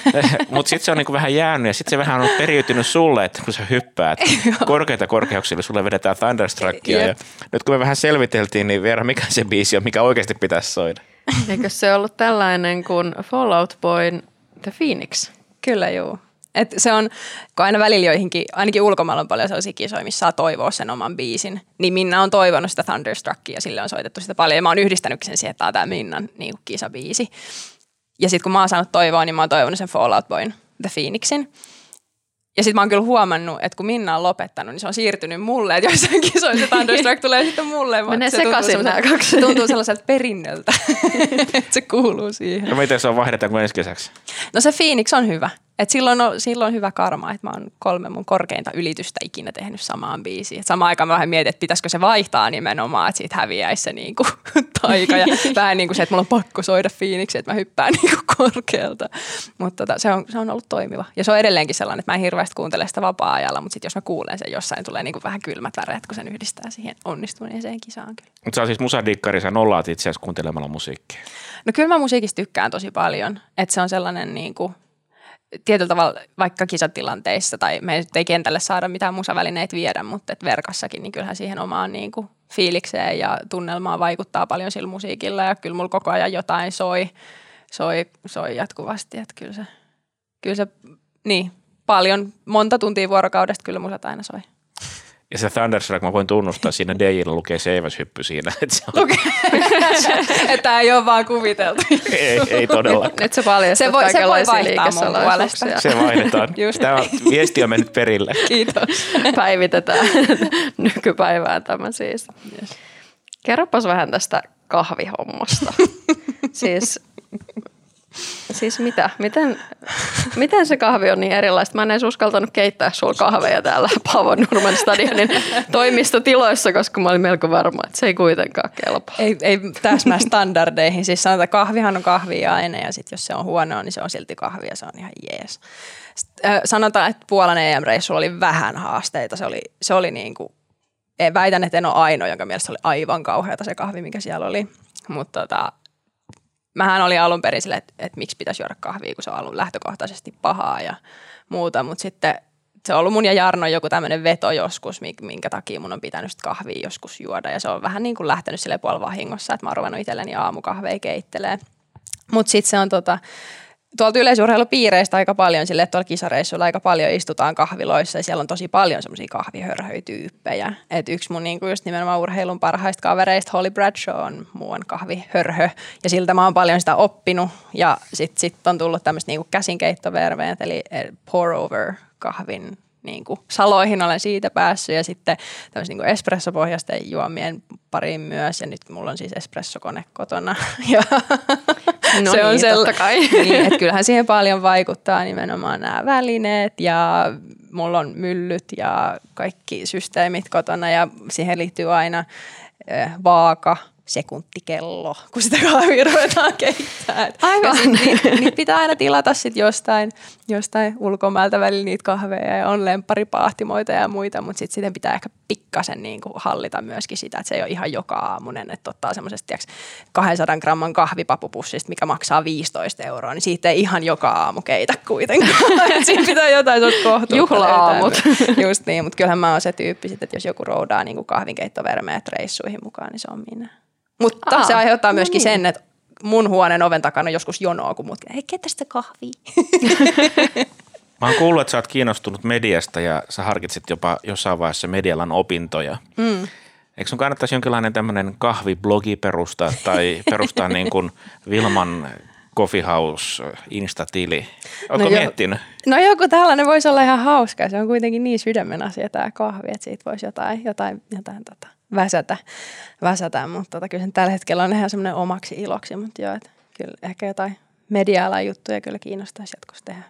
Speaker 3: [LAUGHS] mutta sitten se on niin vähän jäänyt ja sitten se vähän on periytynyt sulle, että kun sä hyppäät [LAUGHS] korkeita korkeuksia, niin sulle vedetään Thunderstruckia. Ja nyt kun me vähän selviteltiin, niin Veera, mikä se biisi on, mikä oikeasti pitäisi soida?
Speaker 6: Eikö se ollut tällainen kuin Fallout Boyn The Phoenix?
Speaker 4: Kyllä juu. Et se on, kun aina välillä joihinkin, ainakin ulkomailla on paljon sellaisia kisoja, missä saa toivoa sen oman biisin, niin Minna on toivonut sitä Thunderstruckia ja sille on soitettu sitä paljon. Ja mä oon yhdistänytkin sen siihen, että tämä on tämä Minnan niin kisabiisi. Ja sitten kun mä oon saanut toivoa, niin mä oon toivonut sen Fallout Boyn, The Phoenixin. Ja sitten mä oon kyllä huomannut, että kun Minna on lopettanut, niin se on siirtynyt mulle, että joissain kisoissa [LAUGHS] Thunderstruck tulee sitten mulle. vaan
Speaker 6: Menee
Speaker 4: se tuntuu
Speaker 6: sekaisin nämä
Speaker 4: sellaiselta-
Speaker 6: kaksi.
Speaker 4: Tuntuu sellaiselta perinnöltä, että [LAUGHS] [LAUGHS] se kuuluu siihen.
Speaker 3: No miten se on vaihdetaanko ensi kesäksi?
Speaker 4: No se Phoenix on hyvä. Et silloin, on, silloin on hyvä karma, että mä oon kolme mun korkeinta ylitystä ikinä tehnyt samaan biisiin. Et samaan aikaan mä vähän mietin, että pitäisikö se vaihtaa nimenomaan, että siitä häviäisi se niinku [LAUGHS] taika. Ja [LAUGHS] vähän niin kuin se, että mulla on pakko soida Phoenix, että mä hyppään [LAUGHS] niinku korkealta. Mutta tota, se, on, se on ollut toimiva. Ja se on edelleenkin sellainen, että mä en hirveästi kuuntele sitä vapaa-ajalla, mutta sitten jos mä kuulen sen jossain, tulee niinku vähän kylmät väreet, kun sen yhdistää siihen onnistuneeseen kisaan kyllä.
Speaker 3: Mutta sä oot siis musadikkari, sä nollaat itse asiassa kuuntelemalla musiikkia.
Speaker 4: No kyllä mä musiikista tykkään tosi paljon, että se on sellainen niin kuin, tietyllä tavalla vaikka kisatilanteissa tai me ei kentälle saada mitään musavälineitä viedä, mutta et verkassakin, niin kyllähän siihen omaan niin kuin fiilikseen ja tunnelmaan vaikuttaa paljon sillä musiikilla ja kyllä mulla koko ajan jotain soi, soi, soi jatkuvasti, että kyllä se, kyllä se, niin, paljon, monta tuntia vuorokaudesta kyllä musat aina soi.
Speaker 3: Ja se Thunderstruck, mä voin tunnustaa, siinä DJllä lukee seiväshyppy siinä. Että se on, [LAUGHS]
Speaker 4: että ei ole vaan kuviteltu.
Speaker 3: ei, ei todella.
Speaker 6: Nyt se paljastat
Speaker 4: Se voi- se voi vaihtaa mun
Speaker 6: liikesalaisuuksia.
Speaker 3: Se vaihdetaan. [LAUGHS]
Speaker 4: Just
Speaker 3: Tämä on, viesti on mennyt perille.
Speaker 4: Kiitos. [LAUGHS]
Speaker 6: Päivitetään nykypäivään tämä siis. Kerropas vähän tästä kahvihommasta. siis Siis mitä? Miten, miten se kahvi on niin erilaista? Mä en edes uskaltanut keittää sulla kahveja täällä Paavo Nurman stadionin toimistotiloissa, koska mä olin melko varma, että se ei kuitenkaan kelpaa.
Speaker 4: Ei, ei täsmää standardeihin. Siis sanotaan, että kahvihan on kahvia aina ja sitten jos se on huonoa, niin se on silti kahvia. Se on ihan jees. Sanotaan, että Puolan EM-reissu oli vähän haasteita. Se oli, se oli niin kuin, väitän, että en ole ainoa, jonka mielestä oli aivan kauheata se kahvi, mikä siellä oli. Mutta tota, mähän oli alun perin sille, että, että miksi pitäisi juoda kahvia, kun se on ollut lähtökohtaisesti pahaa ja muuta, mutta sitten se on ollut mun ja Jarno joku tämmöinen veto joskus, minkä takia mun on pitänyt kahvia joskus juoda ja se on vähän niin kuin lähtenyt sille puolella vahingossa, että mä oon ruvennut itselleni aamukahveja keittelee. Mutta sitten se on tota, tuolta yleisurheilupiireistä aika paljon, sille tuolla kisareissuilla aika paljon istutaan kahviloissa ja siellä on tosi paljon semmoisia kahvihörhöityyppejä. Et yksi mun niinku just nimenomaan urheilun parhaista kavereista, Holly Bradshaw, on muun kahvihörhö ja siltä mä oon paljon sitä oppinut ja sitten sit on tullut tämmöistä niinku käsinkeittoverveet eli eh, pour over kahvin niin kuin saloihin olen siitä päässyt. Ja sitten tämmöisen niin espressopohjaisten juomien pariin myös. Ja nyt mulla on siis espressokone kotona. [LAUGHS] Ja
Speaker 6: no se on niin, sell- kai. [LAUGHS]
Speaker 4: niin, että kyllähän siihen paljon vaikuttaa nimenomaan nämä välineet ja mulla on myllyt ja kaikki systeemit kotona. Ja siihen liittyy aina vaaka – sekuntikello, kun sitä kahvia ruvetaan keittämään.
Speaker 6: Aivan.
Speaker 4: Ja sit, niitä, niitä pitää aina tilata sit jostain, jostain ulkomailta välillä niitä kahveja ja on lempparipahtimoita ja muita, mutta sitten sitten pitää ehkä pikkasen niin kuin hallita myöskin sitä, että se ei ole ihan joka aamunen, että ottaa semmoisesta 200 gramman kahvipapupussista, mikä maksaa 15 euroa, niin siitä ei ihan joka aamu keitä kuitenkaan. [LAUGHS] Siinä pitää jotain kohtuutta.
Speaker 6: Juhla-aamut.
Speaker 4: Just niin, mutta kyllähän mä oon se tyyppi sitten, että jos joku roudaa niin kahvinkeittovermeet reissuihin mukaan, niin se on minä. Mutta Aa, se aiheuttaa myöskin niin. sen, että mun huoneen oven takana on joskus jonoa, kun muut, ei ketä sitä kahvia. [LAUGHS]
Speaker 3: Mä oon kuullut, että sä oot kiinnostunut mediasta ja sä harkitsit jopa jossain vaiheessa medialan opintoja. Mm. Eikö sun kannattaisi jonkinlainen tämmöinen kahviblogi perustaa tai perustaa [LAUGHS] niin kuin Vilman Coffee House Insta-tili? Oletko no miettinyt?
Speaker 4: Jo, no joku tällainen voisi olla ihan hauska. Se on kuitenkin niin sydämen asia tämä kahvi, että siitä voisi jotain, jotain, jotain tota, väsätä, väsätä, mutta tota, kyllä sen tällä hetkellä on ihan semmoinen omaksi iloksi, mutta joo, että kyllä ehkä jotain media juttuja kyllä kiinnostaisi jatkossa tehdä.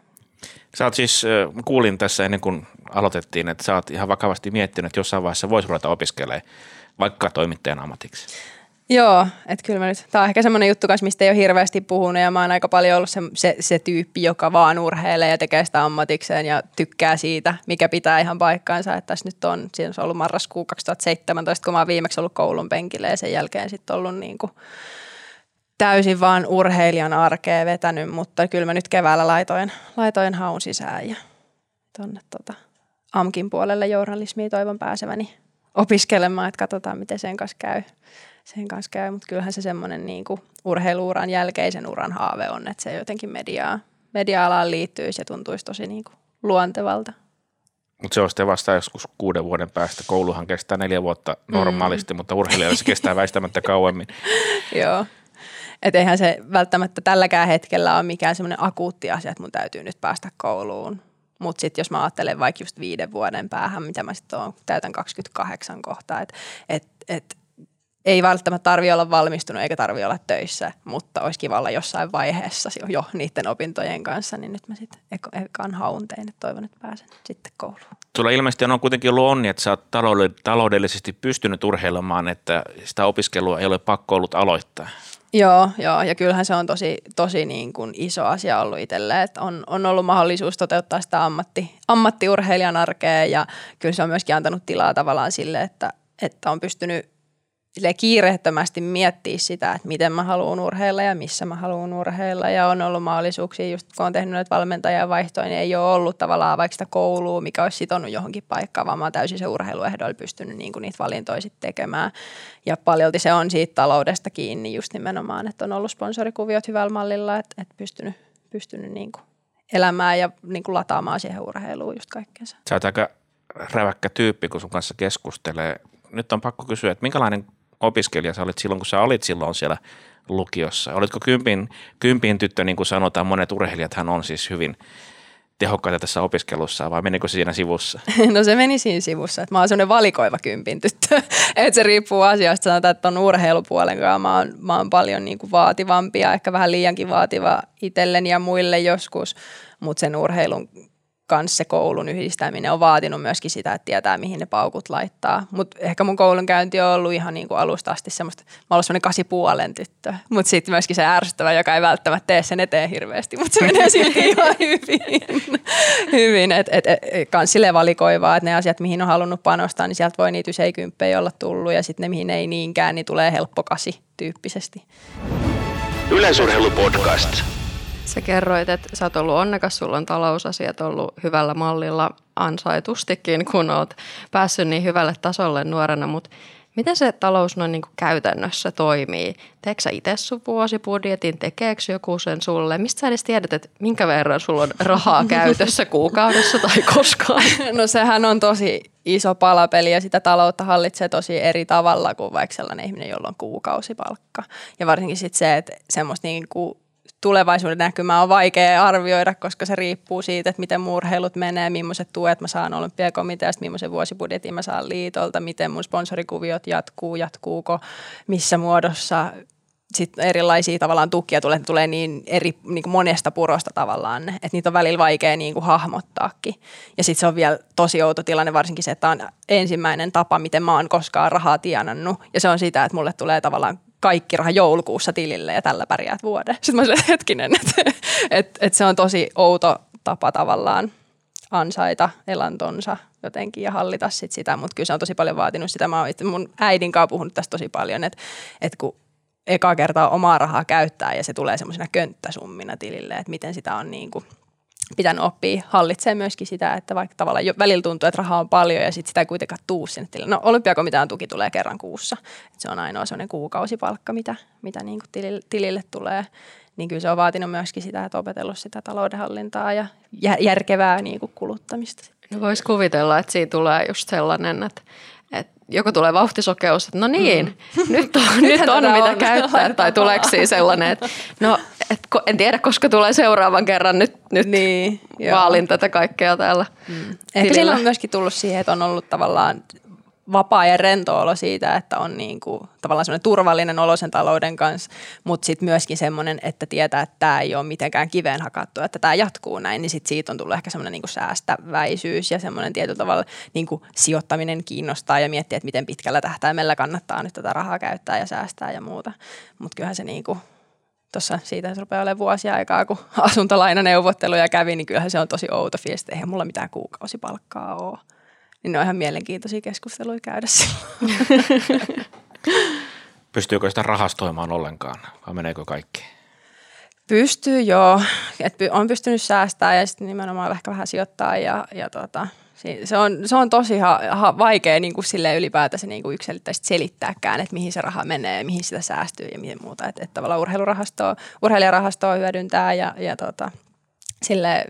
Speaker 3: Sä oot siis, kuulin tässä ennen kuin aloitettiin, että sä oot ihan vakavasti miettinyt, että jossain vaiheessa voisi ruveta opiskelemaan vaikka toimittajan ammatiksi.
Speaker 4: Joo, että kyllä mä nyt, tää on ehkä semmoinen juttu kanssa, mistä ei ole hirveästi puhunut ja mä oon aika paljon ollut se, se, se tyyppi, joka vaan urheilee ja tekee sitä ammatikseen ja tykkää siitä, mikä pitää ihan paikkaansa. Että tässä nyt on, siinä on ollut marraskuu 2017, kun mä oon viimeksi ollut koulun penkillä ja sen jälkeen sitten ollut niin kuin täysin vaan urheilijan arkea vetänyt, mutta kyllä mä nyt keväällä laitoin, laitoin haun sisään ja tonne tota, AMKin puolelle journalismia toivon pääseväni opiskelemaan, että katsotaan miten sen kanssa käy sen kanssa käy, mutta kyllähän se semmoinen niin kuin urheiluuran jälkeisen uran haave on, että se jotenkin mediaa, media-alaan liittyisi ja tuntuisi tosi niin kuin luontevalta.
Speaker 3: Mutta se on sitten vasta joskus kuuden vuoden päästä. Kouluhan kestää neljä vuotta normaalisti, mm. mutta urheilijalle se kestää väistämättä kauemmin. [LAUGHS]
Speaker 4: Joo. Että eihän se välttämättä tälläkään hetkellä ole mikään semmoinen akuutti asia, että mun täytyy nyt päästä kouluun. Mutta sitten jos mä ajattelen vaikka just viiden vuoden päähän, mitä mä sitten oon, täytän 28 kohtaa, että et, et ei välttämättä tarvi olla valmistunut eikä tarvi olla töissä, mutta olisi kiva olla jossain vaiheessa jo niiden opintojen kanssa, niin nyt mä sitten ekan haun tein, että toivon, että pääsen sitten kouluun.
Speaker 3: Sulla ilmeisesti on kuitenkin ollut onni, että sä oot taloudellisesti pystynyt urheilemaan, että sitä opiskelua ei ole pakko ollut aloittaa.
Speaker 4: Joo, joo, ja kyllähän se on tosi, tosi niin kuin iso asia ollut itselle, että on, on ollut mahdollisuus toteuttaa sitä ammatti, ammattiurheilijan arkea ja kyllä se on myöskin antanut tilaa tavallaan sille, että, että on pystynyt kiireettömästi miettiä sitä, että miten mä haluan urheilla ja missä mä haluan urheilla. Ja on ollut mahdollisuuksia, just kun on tehnyt näitä valmentajan vaihtoja, niin ei ole ollut tavallaan vaikka sitä koulua, mikä olisi sitonut johonkin paikkaan, vaan mä oon täysin se urheiluehdoilla pystynyt niin kuin niitä valintoja sitten tekemään. Ja paljolti se on siitä taloudesta kiinni just nimenomaan, että on ollut sponsorikuviot hyvällä mallilla, että, että pystynyt, pystynyt niin kuin elämään ja niin kuin lataamaan siihen urheiluun just kaikkeensa.
Speaker 3: Sä oot aika räväkkä tyyppi, kun sun kanssa keskustelee. Nyt on pakko kysyä, että minkälainen opiskelija sä olit silloin, kun sä olit silloin siellä lukiossa? Olitko kympin, kympin tyttö, niin kuin sanotaan, monet urheilijat hän on siis hyvin tehokkaita tässä opiskelussa vai menikö se siinä sivussa? [LAUGHS]
Speaker 4: No se meni siinä sivussa, että mä oon semmoinen valikoiva kympin tyttö, [LAUGHS] että se riippuu asiasta. Sanotaan, että on urheilupuolen kanssa mä oon, mä oon paljon niin kuin vaativampia, ehkä vähän liiankin vaativa itselleni ja muille joskus, mutta sen urheilun kanssa se koulun yhdistäminen on vaatinut myöskin sitä, että tietää mihin ne paukut laittaa. Mutta ehkä mun koulunkäynti on ollut ihan niin kuin alusta asti semmoista, mä oon semmoinen kasi puolen tyttö. Mutta sitten myöskin se ärsyttävä, joka ei välttämättä tee sen eteen hirveästi, mutta se menee silti [LAUGHS] ihan hyvin. hyvin. Että et, et, kans silleen valikoivaa, että ne asiat, mihin on halunnut panostaa, niin sieltä voi niitä yseikkymppejä olla tullut ja sitten ne, mihin ei niinkään, niin tulee helppo kasi tyyppisesti.
Speaker 2: Yleisurheilupodcast.
Speaker 6: Sä kerroit, että sä oot ollut onnekas, sulla on talousasiat ollut hyvällä mallilla ansaitustikin, kun oot päässyt niin hyvälle tasolle nuorena, mutta miten se talous noin niin kuin käytännössä toimii? Teekö sä itse sun vuosibudjetin, tekeekö joku sen sulle? Mistä sä edes tiedät, että minkä verran sulla on rahaa [LAUGHS] käytössä kuukaudessa tai koskaan?
Speaker 4: No sehän on tosi iso palapeli ja sitä taloutta hallitsee tosi eri tavalla kuin vaikka sellainen ihminen, jolla on kuukausipalkka. Ja varsinkin sitten se, että semmoista niin kuin tulevaisuuden näkymää on vaikea arvioida, koska se riippuu siitä, että miten murheilut menee, millaiset tuet mä saan olympiakomiteasta, millaisen vuosibudjetin mä saan liitolta, miten mun sponsorikuviot jatkuu, jatkuuko, missä muodossa sitten erilaisia tavallaan tukia tulee, tulee niin, eri, niin kuin monesta purosta tavallaan, että niitä on välillä vaikea niin kuin hahmottaakin. Ja sitten se on vielä tosi outo tilanne, varsinkin se, että on ensimmäinen tapa, miten mä oon koskaan rahaa tienannut. Ja se on sitä, että mulle tulee tavallaan kaikki raha joulukuussa tilille ja tällä pärjäät vuoden. Sitten mä sanoin, hetkinen, että et, et se on tosi outo tapa tavallaan ansaita elantonsa jotenkin ja hallita sit sitä, mutta kyllä se on tosi paljon vaatinut sitä. Mä oon itse mun äidin kanssa puhunut tästä tosi paljon, että, että kun eka kertaa omaa rahaa käyttää ja se tulee semmoisena könttäsummina tilille, että miten sitä on niin kuin – pitänyt oppia hallitsemaan myöskin sitä, että vaikka tavallaan jo välillä tuntuu, että rahaa on paljon ja sitten sitä ei kuitenkaan tuu sinne tilille. No olympiakomitean tuki tulee kerran kuussa. Et se on ainoa sellainen kuukausipalkka, mitä, mitä niin kuin tilille, tilille tulee. Niin kyllä se on vaatinut myöskin sitä, että opetellut sitä taloudenhallintaa ja järkevää niin kuin kuluttamista.
Speaker 6: No voisi kuvitella, että siinä tulee just sellainen, että, joko tulee vauhtisokeus, että no niin, mm. nyt on, [LAUGHS] nyt on mitä on. käyttää, tai tuleeko siinä sellainen, että no et, en tiedä, koska tulee seuraavan kerran, nyt, nyt niin, vaalin joo. tätä kaikkea täällä. Mm.
Speaker 4: Ehkä sillä on myöskin tullut siihen, että on ollut tavallaan vapaa ja rento olo siitä, että on niin kuin, tavallaan semmoinen turvallinen olo sen talouden kanssa, mutta sitten myöskin semmoinen, että tietää, että tämä ei ole mitenkään kiveen hakattu, että tämä jatkuu näin, niin sitten siitä on tullut ehkä semmoinen niin kuin säästäväisyys ja semmoinen tietyllä tavalla niin kuin sijoittaminen kiinnostaa ja miettiä, että miten pitkällä tähtäimellä kannattaa nyt tätä rahaa käyttää ja säästää ja muuta. Mutta kyllähän se niin kuin, tuossa siitä se rupeaa olemaan vuosia aikaa, kun asuntolainaneuvotteluja kävi, niin kyllähän se on tosi outo fiesta. Eihän mulla mitään kuukausipalkkaa ole. Niin ne on ihan mielenkiintoisia keskusteluja käydä [LAUGHS]
Speaker 3: Pystyykö sitä rahastoimaan ollenkaan vai meneekö kaikki?
Speaker 4: Pystyy joo. Et on pystynyt säästämään ja sitten nimenomaan ehkä vähän sijoittaa ja, ja tota, se on, se on tosi ha, ha, vaikea niin kuin sille ylipäätänsä niin kuin yksilöittäisesti selittääkään, että mihin se raha menee, mihin sitä säästyy ja miten muuta. Että, että tavallaan urheilurahastoa, urheilijarahastoa hyödyntää ja, ja tota, sille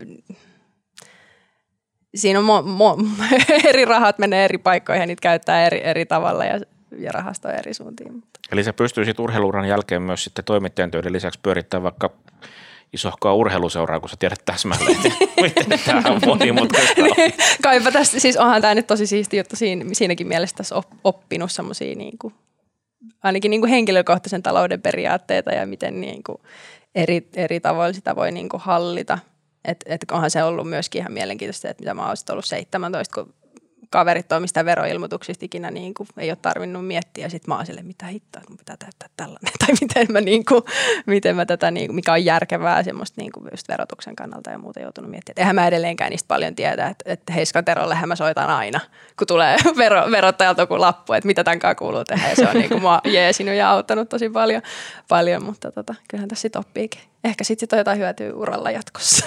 Speaker 4: siinä on mo, mo, [LAUGHS] eri rahat menee eri paikkoihin ja niitä käyttää eri, eri tavalla ja, ja rahastoja eri suuntiin.
Speaker 3: Eli sä pystyisit urheiluuran jälkeen myös sitten toimittajan töiden lisäksi pyörittämään vaikka isohkoa urheiluseuraa, kun sä tiedät täsmälleen, [LAUGHS] miten tämä on monimutkaista [LAUGHS] niin,
Speaker 4: Kaipa tästä, siis onhan tämä nyt tosi siisti juttu siinä, siinäkin mielessä tässä oppinut semmoisia niin kuin, ainakin niin kuin henkilökohtaisen talouden periaatteita ja miten niin kuin eri, eri tavoilla sitä voi niin kuin hallita – että et onhan se ollut myöskin ihan mielenkiintoista, että mitä mä oon ollut 17, kun kaverit toimista veroilmoituksista ikinä niin kuin, ei ole tarvinnut miettiä. Sitten mä oon sille, mitä hittoa, mun pitää täyttää tällainen. [LAUGHS] Tai miten mä, niin kuin, miten mä tätä, niin kuin, mikä on järkevää semmoista niin kuin just verotuksen kannalta ja muuta joutunut miettimään. Eihän mä edelleenkään niistä paljon tiedä, että, että Heiskaterollehän mä soitan aina, kun tulee [LAUGHS] vero, verottajalta joku lappu, että mitä tämän kuuluu tehdä. Ja se on niin kuin mua [LAUGHS] jeesinyt ja auttanut tosi paljon, paljon mutta tota, kyllähän tässä sitten oppiikin. Ehkä sitten sit on jotain hyötyä uralla jatkossa.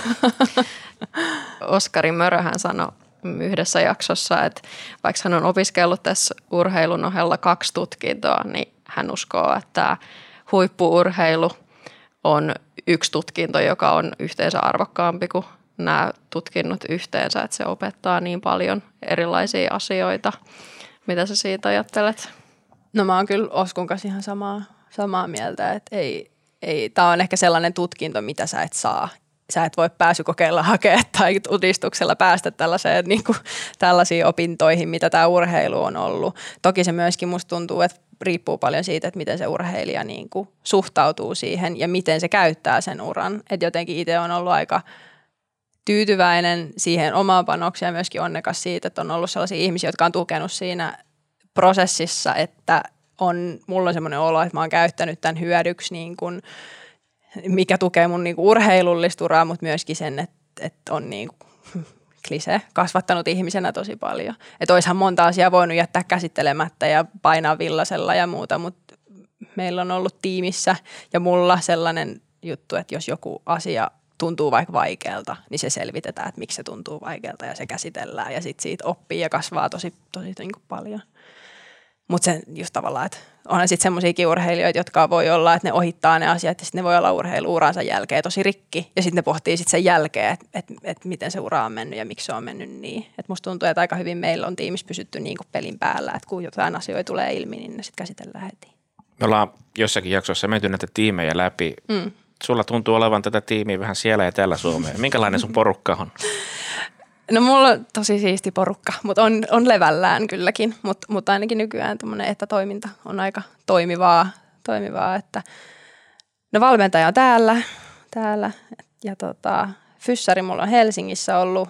Speaker 6: Oskari Möröhän sanoi yhdessä jaksossa, että vaikka hän on opiskellut tässä urheilun ohella kaksi tutkintoa, niin hän uskoo, että huippuurheilu on yksi tutkinto, joka on yhteensä arvokkaampi kuin nämä tutkinnot yhteensä, että se opettaa niin paljon erilaisia asioita. Mitä sä siitä ajattelet?
Speaker 4: No mä oon kyllä Oskun kanssa ihan samaa, samaa mieltä, että ei, ei, tämä on ehkä sellainen tutkinto, mitä sä et saa sä et voi pääsykokeilla hakea tai todistuksella päästä tällaiseen, niin kuin, tällaisiin opintoihin, mitä tämä urheilu on ollut. Toki se myöskin musta tuntuu, että riippuu paljon siitä, että miten se urheilija niin kuin suhtautuu siihen ja miten se käyttää sen uran. Et jotenkin itse on ollut aika tyytyväinen siihen omaan panokseen ja myöskin onnekas siitä, että on ollut sellaisia ihmisiä, jotka on tukenut siinä prosessissa, että on, mulla on semmoinen olo, että mä oon käyttänyt tämän hyödyksi, niin kuin, mikä tukee mun niin kuin urheilullista uraa, mutta myöskin sen, että, että on [LAUGHS] niin kuin, klise, kasvattanut ihmisenä tosi paljon. Että olisihan monta asiaa voinut jättää käsittelemättä ja painaa villasella ja muuta, mutta meillä on ollut tiimissä ja mulla sellainen juttu, että jos joku asia tuntuu vaikka vaikealta, niin se selvitetään, että miksi se tuntuu vaikealta ja se käsitellään ja sitten siitä oppii ja kasvaa tosi, tosi niin kuin paljon. Mutta sen just tavallaan, että onhan sitten semmoisia urheilijoita, jotka voi olla, että ne ohittaa ne asiat ja sitten ne voi olla urheiluuransa jälkeen tosi rikki. Ja sitten ne pohtii sitten sen jälkeen, että et, et miten se ura on mennyt ja miksi se on mennyt niin. Et musta tuntuu, että aika hyvin meillä on tiimissä pysytty niin kuin pelin päällä, että kun jotain asioita tulee ilmi, niin ne sitten käsitellään heti.
Speaker 3: Me ollaan jossakin jaksossa menty näitä tiimejä läpi. Mm. Sulla tuntuu olevan tätä tiimiä vähän siellä ja täällä Suomeen. Minkälainen sun porukka on? [LAUGHS]
Speaker 4: No mulla on tosi siisti porukka, mutta on, on levällään kylläkin, mutta mut ainakin nykyään tuommoinen etätoiminta on aika toimivaa, toimivaa että no valmentaja on täällä, täällä ja tota, Fyssari mulla on Helsingissä ollut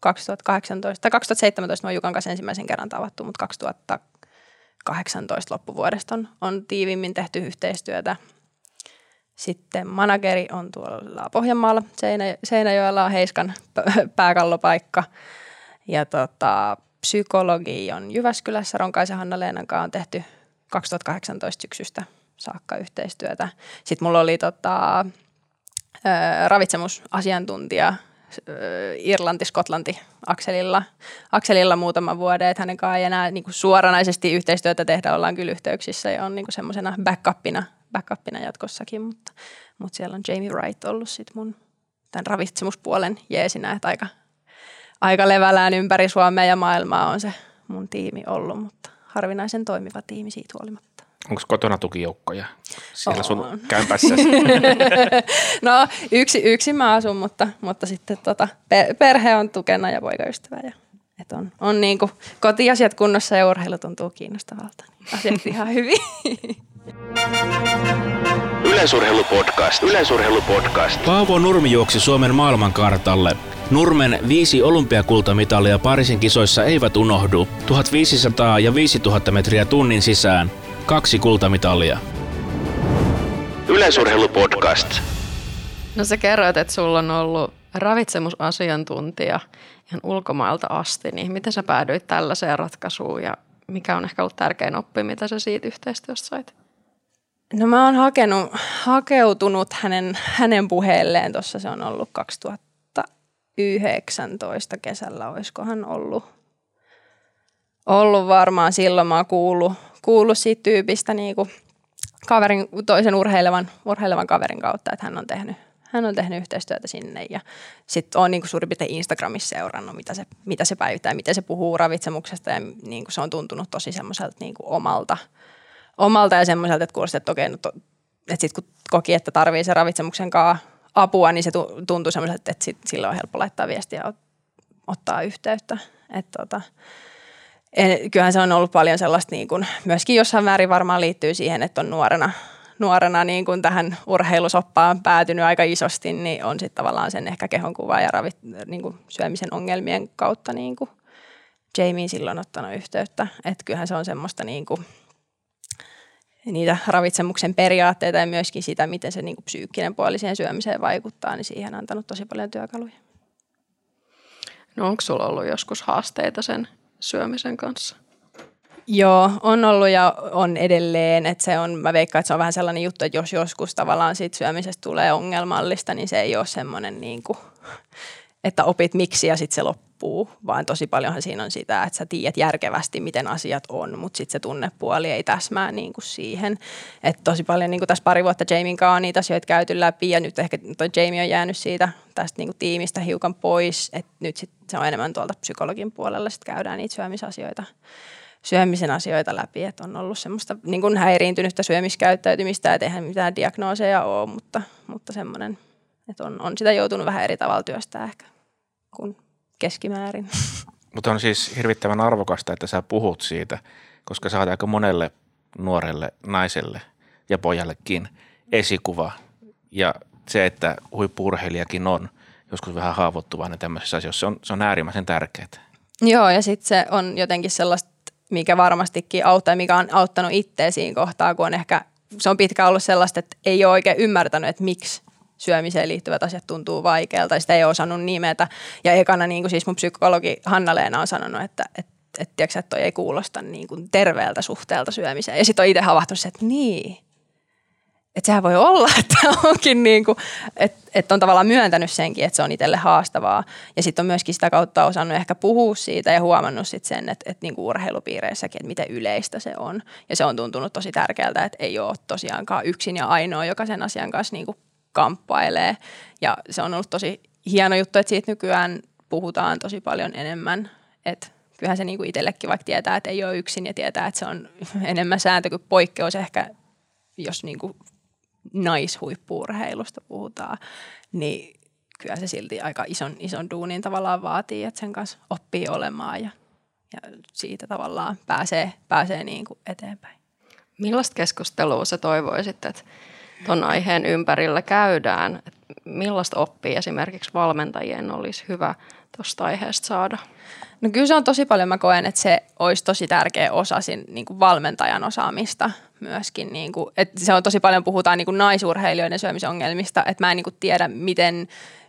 Speaker 4: 2018, tai 2017 mä Jukan kanssa ensimmäisen kerran tavattu, mutta 2018 loppuvuodesta on, on tiivimmin tehty yhteistyötä sitten manageri on tuolla Pohjanmaalla, Seinä, Seinäjoella on Heiskan pääkallopaikka. Ja tota, psykologi on Jyväskylässä, Ronkaisen Hanna-Leenan kanssa on tehty 2018 syksystä saakka yhteistyötä. Sitten mulla oli tota, ravitsemusasiantuntija Irlanti-Skotlanti akselilla, akselilla muutama vuoden, että hänen kanssaan ei enää niin kuin suoranaisesti yhteistyötä tehdä, ollaan kyllä yhteyksissä ja on niin semmoisena backupina backupina jatkossakin, mutta, mutta siellä on Jamie Wright ollut sit mun tämän ravitsemuspuolen jeesinä, että aika, aika levällään ympäri Suomea ja maailmaa on se mun tiimi ollut, mutta harvinaisen toimiva tiimi siitä huolimatta.
Speaker 3: Onko kotona tukijoukkoja siellä on. sun kämpässä? [LAUGHS]
Speaker 4: no yksi, yksin mä asun, mutta, mutta sitten tota, perhe on tukena ja poikaystävä. Ja, et on, on niin kuin kotiasiat kunnossa ja urheilu tuntuu kiinnostavalta. Niin asiat ihan hyvin. [LAUGHS]
Speaker 2: Yleisurheilupodcast. Yleisurheilupodcast.
Speaker 1: Paavo Nurmi juoksi Suomen maailmankartalle. Nurmen viisi olympiakultamitalia Pariisin kisoissa eivät unohdu. 1500 ja 5000 metriä tunnin sisään. Kaksi kultamitalia.
Speaker 2: Yleisurheilupodcast.
Speaker 6: No sä kerroit, että sulla on ollut ravitsemusasiantuntija ihan ulkomailta asti, niin miten sä päädyit tällaiseen ratkaisuun ja mikä on ehkä ollut tärkein oppi, mitä sä siitä yhteistyöstä sait?
Speaker 4: No mä oon hakenut, hakeutunut hänen, hänen puheelleen, tuossa se on ollut 2019 kesällä, olisikohan ollut, ollut varmaan silloin mä oon kuullut, kuullut siitä tyypistä niin kuin kaverin, toisen urheilevan, urheilevan kaverin kautta, että hän on tehnyt, hän on tehnyt yhteistyötä sinne ja sitten on niin suurin piirtein Instagramissa seurannut, mitä se, mitä se päivittää, miten se puhuu ravitsemuksesta ja niin kuin se on tuntunut tosi semmoiselta niin omalta – omalta ja semmoiselta, että kuulosti, että okei, no to, että sitten kun koki, että tarvii se ravitsemuksen kanssa apua, niin se tuntui semmoiselta, että sit, sillä on helppo laittaa viestiä ja ottaa yhteyttä. Että tota, en, kyllähän se on ollut paljon sellaista, niin kuin, myöskin jossain määrin varmaan liittyy siihen, että on nuorena, nuorena niin kuin tähän urheilusoppaan päätynyt aika isosti, niin on sitten tavallaan sen ehkä kehonkuva ja ravit, niin kuin syömisen ongelmien kautta niin kuin Jamie silloin ottanut yhteyttä. Että kyllähän se on semmoista niin kuin, niitä ravitsemuksen periaatteita ja myöskin sitä, miten se niin kuin psyykkinen puoli siihen syömiseen vaikuttaa, niin siihen on antanut tosi paljon työkaluja.
Speaker 6: No onko sulla ollut joskus haasteita sen syömisen kanssa?
Speaker 4: Joo, on ollut ja on edelleen. Että se on, mä veikkaan, että se on vähän sellainen juttu, että jos joskus tavallaan siitä syömisestä tulee ongelmallista, niin se ei ole semmoinen, niin kuin, että opit miksi ja sitten se loppuu vaan tosi paljonhan siinä on sitä, että sä tiedät järkevästi, miten asiat on, mutta sitten se tunnepuoli ei täsmää niin kuin siihen. Et tosi paljon niin kuin tässä pari vuotta Jamien kanssa on niitä asioita käyty läpi ja nyt ehkä toi Jamie on jäänyt siitä tästä niin kuin tiimistä hiukan pois, että nyt sit se on enemmän tuolta psykologin puolella, sitten käydään niitä syömisasioita syömisen asioita läpi, että on ollut semmoista niin kuin häiriintynyttä syömiskäyttäytymistä, että eihän mitään diagnooseja ole, mutta, mutta semmoinen Et on, on sitä joutunut vähän eri tavalla työstää ehkä kuin keskimäärin. [LAUGHS]
Speaker 3: Mutta on siis hirvittävän arvokasta, että sä puhut siitä, koska sä oot aika monelle nuorelle naiselle ja pojallekin esikuva. Ja se, että huippuurheilijakin on joskus vähän haavoittuvainen tämmöisessä asioissa, se on, se on äärimmäisen tärkeää.
Speaker 4: Joo, ja sitten se on jotenkin sellaista, mikä varmastikin auttaa, mikä on auttanut itseä siinä kohtaa, kun on ehkä, se on pitkään ollut sellaista, että ei ole oikein ymmärtänyt, että miksi syömiseen liittyvät asiat tuntuu vaikealta, sitä ei ole osannut nimetä. Ja ekana niin kuin siis mun psykologi Hanna-Leena on sanonut, että, että että, tiiäksä, että toi ei kuulosta niin kuin terveeltä suhteelta syömiseen. Ja sitten on itse havahtunut että niin, että sehän voi olla, [LAUGHS] että onkin niin kuin, että, että on tavallaan myöntänyt senkin, että se on itselle haastavaa. Ja sitten on myöskin sitä kautta osannut ehkä puhua siitä ja huomannut sit sen, että, että niin kuin urheilupiireissäkin, että miten yleistä se on. Ja se on tuntunut tosi tärkeältä, että ei ole tosiaankaan yksin ja ainoa, joka sen asian kanssa niin kuin kamppailee. Ja se on ollut tosi hieno juttu, että siitä nykyään puhutaan tosi paljon enemmän, että kyllähän se niinku itsellekin vaikka tietää, että ei ole yksin ja tietää, että se on [LAUGHS] enemmän sääntö kuin poikkeus ehkä, jos niinku naishuippuurheilusta puhutaan, niin kyllä se silti aika ison, ison duunin tavallaan vaatii, että sen kanssa oppii olemaan ja, ja siitä tavallaan pääsee, pääsee niin kuin eteenpäin.
Speaker 6: Millaista keskustelua sä toivoisit, että tuon aiheen ympärillä käydään? Millaista oppia esimerkiksi valmentajien olisi hyvä tuosta aiheesta saada?
Speaker 4: No kyllä se on tosi paljon, mä koen, että se olisi tosi tärkeä osa siinä, niin kuin valmentajan osaamista myöskin. Niin kuin, että se on tosi paljon, puhutaan niin kuin naisurheilijoiden syömisongelmista, että mä en niin kuin tiedä, miten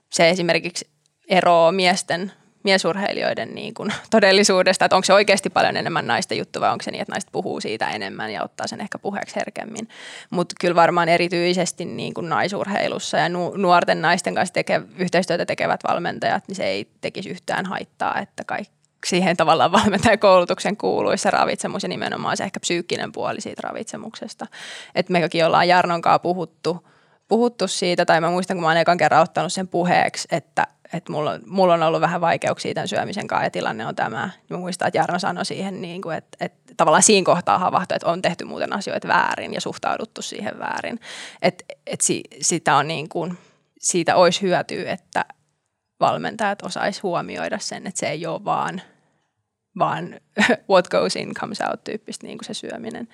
Speaker 4: se esimerkiksi eroaa miesten miesurheilijoiden niin kuin [LAUGHS] todellisuudesta, että onko se oikeasti paljon enemmän naisten juttu vai onko se niin, että naiset puhuu siitä enemmän ja ottaa sen ehkä puheeksi herkemmin. Mutta kyllä varmaan erityisesti niin kuin naisurheilussa ja nu- nuorten naisten kanssa teke- yhteistyötä tekevät valmentajat, niin se ei tekisi yhtään haittaa, että kaikki siihen tavallaan [LAUGHS] valmentajakoulutuksen kuuluisi se ravitsemus ja nimenomaan se ehkä psyykkinen puoli siitä ravitsemuksesta. Että mekin ollaan Jarnonkaan puhuttu, puhuttu siitä, tai mä muistan, kun mä oon ekan kerran ottanut sen puheeksi, että, että mulla, mulla on ollut vähän vaikeuksia tämän syömisen kanssa ja tilanne on tämä. Mä muistan, että Jarno sanoi siihen, niin kuin, että, että tavallaan siinä kohtaa havahtui, että on tehty muuten asioita väärin ja suhtauduttu siihen väärin. Että si, sitä on niin kuin, siitä olisi hyötyä, että valmentajat osaisi huomioida sen, että se ei ole vaan – vaan [LAUGHS] what goes in comes out tyyppistä niin kuin se syöminen.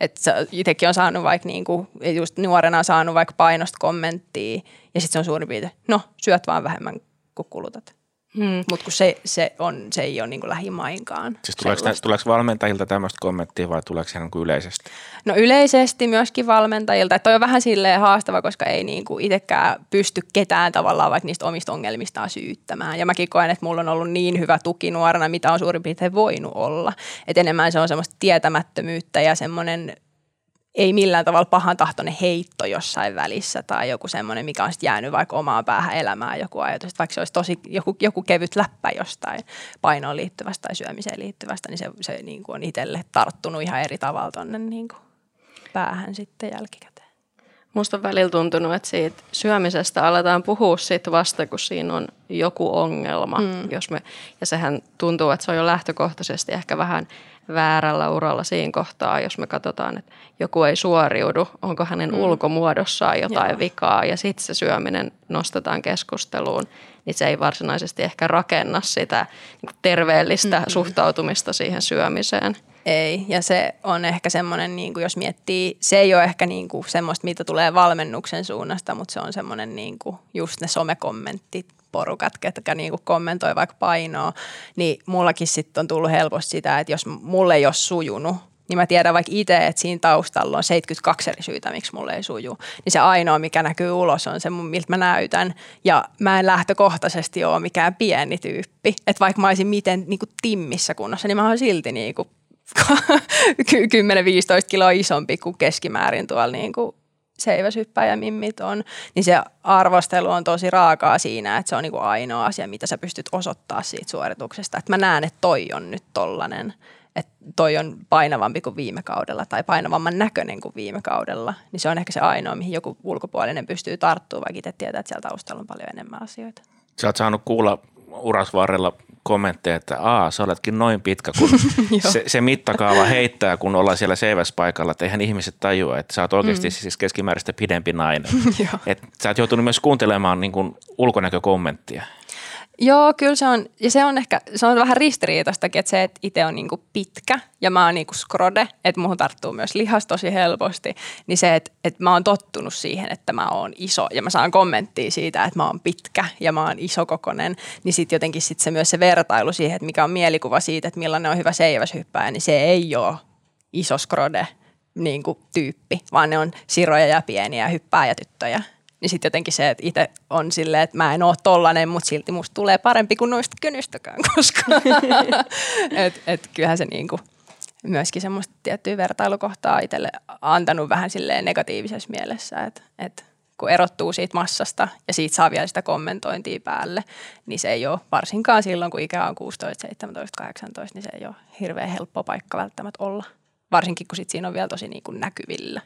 Speaker 4: Että itsekin on saanut vaikka niin kuin, just nuorena on saanut vaikka painosta kommenttia ja sitten se on suurin piirtein, no syöt vaan vähemmän kuin kulutat. Mm. Mutta kun se, se, on, se ei ole niin lähimainkaan.
Speaker 3: Siis tuleeko, tuleeko valmentajilta tämmöistä kommenttia vai tuleeko se niin yleisesti?
Speaker 4: No yleisesti myöskin valmentajilta. Että on vähän silleen haastava, koska ei niin kuin itsekään pysty ketään tavallaan vaikka niistä omista ongelmistaan syyttämään. Ja mäkin koen, että mulla on ollut niin hyvä tuki nuorena, mitä on suurin piirtein voinut olla. Että enemmän se on semmoista tietämättömyyttä ja semmoinen ei millään tavalla pahan tahtoinen heitto jossain välissä tai joku semmoinen, mikä on sitten jäänyt vaikka omaan päähän elämään joku ajatus. Että vaikka se olisi tosi joku, joku kevyt läppä jostain painoon liittyvästä tai syömiseen liittyvästä, niin se, se niin kuin on itselle tarttunut ihan eri tavalla tuonne niin päähän sitten jälkikäteen.
Speaker 6: Musta on välillä tuntunut, että siitä syömisestä aletaan puhua sit vasta, kun siinä on joku ongelma. Mm. Jos me, ja sehän tuntuu, että se on jo lähtökohtaisesti ehkä vähän – väärällä uralla siinä kohtaa, jos me katsotaan, että joku ei suoriudu, onko hänen mm. ulkomuodossaan jotain Joo. vikaa ja sitten se syöminen nostetaan keskusteluun, niin se ei varsinaisesti ehkä rakenna sitä niin terveellistä mm-hmm. suhtautumista siihen syömiseen.
Speaker 4: Ei, ja se on ehkä semmoinen, niin kuin jos miettii, se ei ole ehkä niin kuin semmoista, mitä tulee valmennuksen suunnasta, mutta se on semmoinen niin kuin just ne somekommentit porukat, ketkä niinku kommentoi vaikka painoa, niin mullakin sitten on tullut helposti sitä, että jos mulle ei ole sujunut, niin mä tiedän vaikka itse, että siinä taustalla on 72 eri syytä, miksi mulle ei suju. Niin se ainoa, mikä näkyy ulos, on se, miltä mä näytän. Ja mä en lähtökohtaisesti ole mikään pieni tyyppi. Että vaikka mä olisin miten niin kuin timmissä kunnossa, niin mä oon silti niin kuin [LAUGHS] 10-15 kiloa isompi kuin keskimäärin tuolla niin kuin seiväsyppäjä mimmit on, niin se arvostelu on tosi raakaa siinä, että se on niinku ainoa asia, mitä sä pystyt osoittaa siitä suorituksesta. Että mä näen, että toi on nyt tollanen, että toi on painavampi kuin viime kaudella tai painavamman näköinen kuin viime kaudella, niin se on ehkä se ainoa, mihin joku ulkopuolinen pystyy tarttumaan, vaikka itse tietää, että siellä taustalla on paljon enemmän asioita.
Speaker 3: Sä oot saanut kuulla urasvarrella kommentteja, että aa, sä oletkin noin pitkä, kun [LAUGHS] se, se mittakaava heittää, kun ollaan siellä seiväspaikalla, että eihän ihmiset tajua, että sä oot oikeasti mm. siis keskimääräistä pidempi nainen. [LAUGHS] että sä oot joutunut myös kuuntelemaan niin kuin ulkonäkökommenttia.
Speaker 4: Joo, kyllä se on, ja se on ehkä, se on vähän ristiriitaistakin, että se, että itse on niinku pitkä ja mä oon niinku skrode, että muuhun tarttuu myös lihas tosi helposti, niin se, että, että mä oon tottunut siihen, että mä oon iso ja mä saan kommenttia siitä, että mä oon pitkä ja mä oon isokokonen, niin sitten jotenkin sit se myös se vertailu siihen, että mikä on mielikuva siitä, että millainen on hyvä seiväshyppääjä, niin se ei ole iso skrode niin tyyppi, vaan ne on siroja ja pieniä hyppääjätyttöjä niin sitten jotenkin se, että itse on silleen, että mä en ole tollanen, mutta silti musta tulee parempi kuin noista kynystäkään koskaan. [LAUGHS] et, et kyllähän se niinku myöskin semmoista tiettyä vertailukohtaa itselle antanut vähän silleen negatiivisessa mielessä, että et kun erottuu siitä massasta ja siitä saa vielä sitä kommentointia päälle, niin se ei ole varsinkaan silloin, kun ikä on 16, 17, 18, niin se ei ole hirveän helppo paikka välttämättä olla. Varsinkin, kun sit siinä on vielä tosi niin kuin näkyvillä.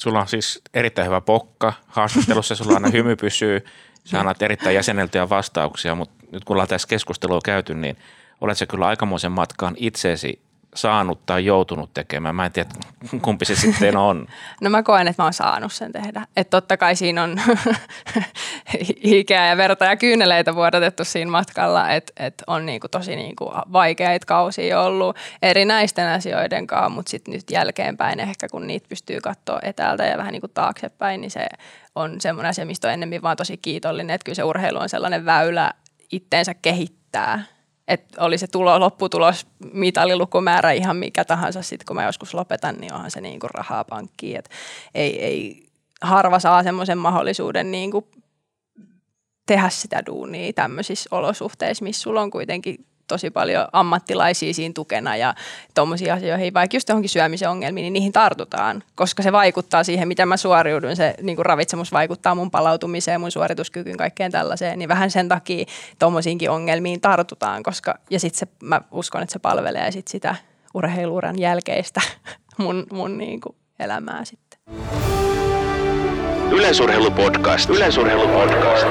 Speaker 3: Sulla on siis erittäin hyvä pokka. Haastattelussa sulla aina hymy pysyy. Sä annat erittäin jäseneltyjä vastauksia, mutta nyt kun ollaan tässä keskustelua käyty, niin olet se kyllä aikamoisen matkaan itseesi saanut tai joutunut tekemään? Mä en tiedä, kumpi se sitten on. [LAUGHS]
Speaker 4: No mä koen, että mä oon saanut sen tehdä. Että totta kai siinä on [LAUGHS] hikeä ja verta ja kyyneleitä vuodatettu siinä matkalla, että et on niinku tosi niinku vaikeita kausia ollut erinäisten asioiden kanssa, mutta sitten nyt jälkeenpäin ehkä kun niitä pystyy katsoa etäältä ja vähän niinku taaksepäin, niin se on semmoinen asia, mistä on ennemmin vaan tosi kiitollinen, että kyllä se urheilu on sellainen väylä itteensä kehittää – että oli se tulo, lopputulos, mitalilukumäärä ihan mikä tahansa sitten, kun mä joskus lopetan, niin onhan se niin kuin rahaa pankkiin. Et ei, ei harva saa semmoisen mahdollisuuden niin kuin tehdä sitä duunia tämmöisissä olosuhteissa, missä sulla on kuitenkin tosi paljon ammattilaisia siinä tukena ja tuommoisiin asioihin, vaikka just johonkin syömisen ongelmiin, niin niihin tartutaan, koska se vaikuttaa siihen, miten mä suoriudun. Se niin kuin ravitsemus vaikuttaa mun palautumiseen, mun suorituskykyyn, kaikkeen tällaiseen, niin vähän sen takia tuommoisiinkin ongelmiin tartutaan, koska ja sitten se, mä uskon, että se palvelee sit sitä urheiluuran jälkeistä [LAUGHS] mun, mun niin kuin elämää sitten.
Speaker 2: Yleisurheilupodcast. Yleisurheilupodcast.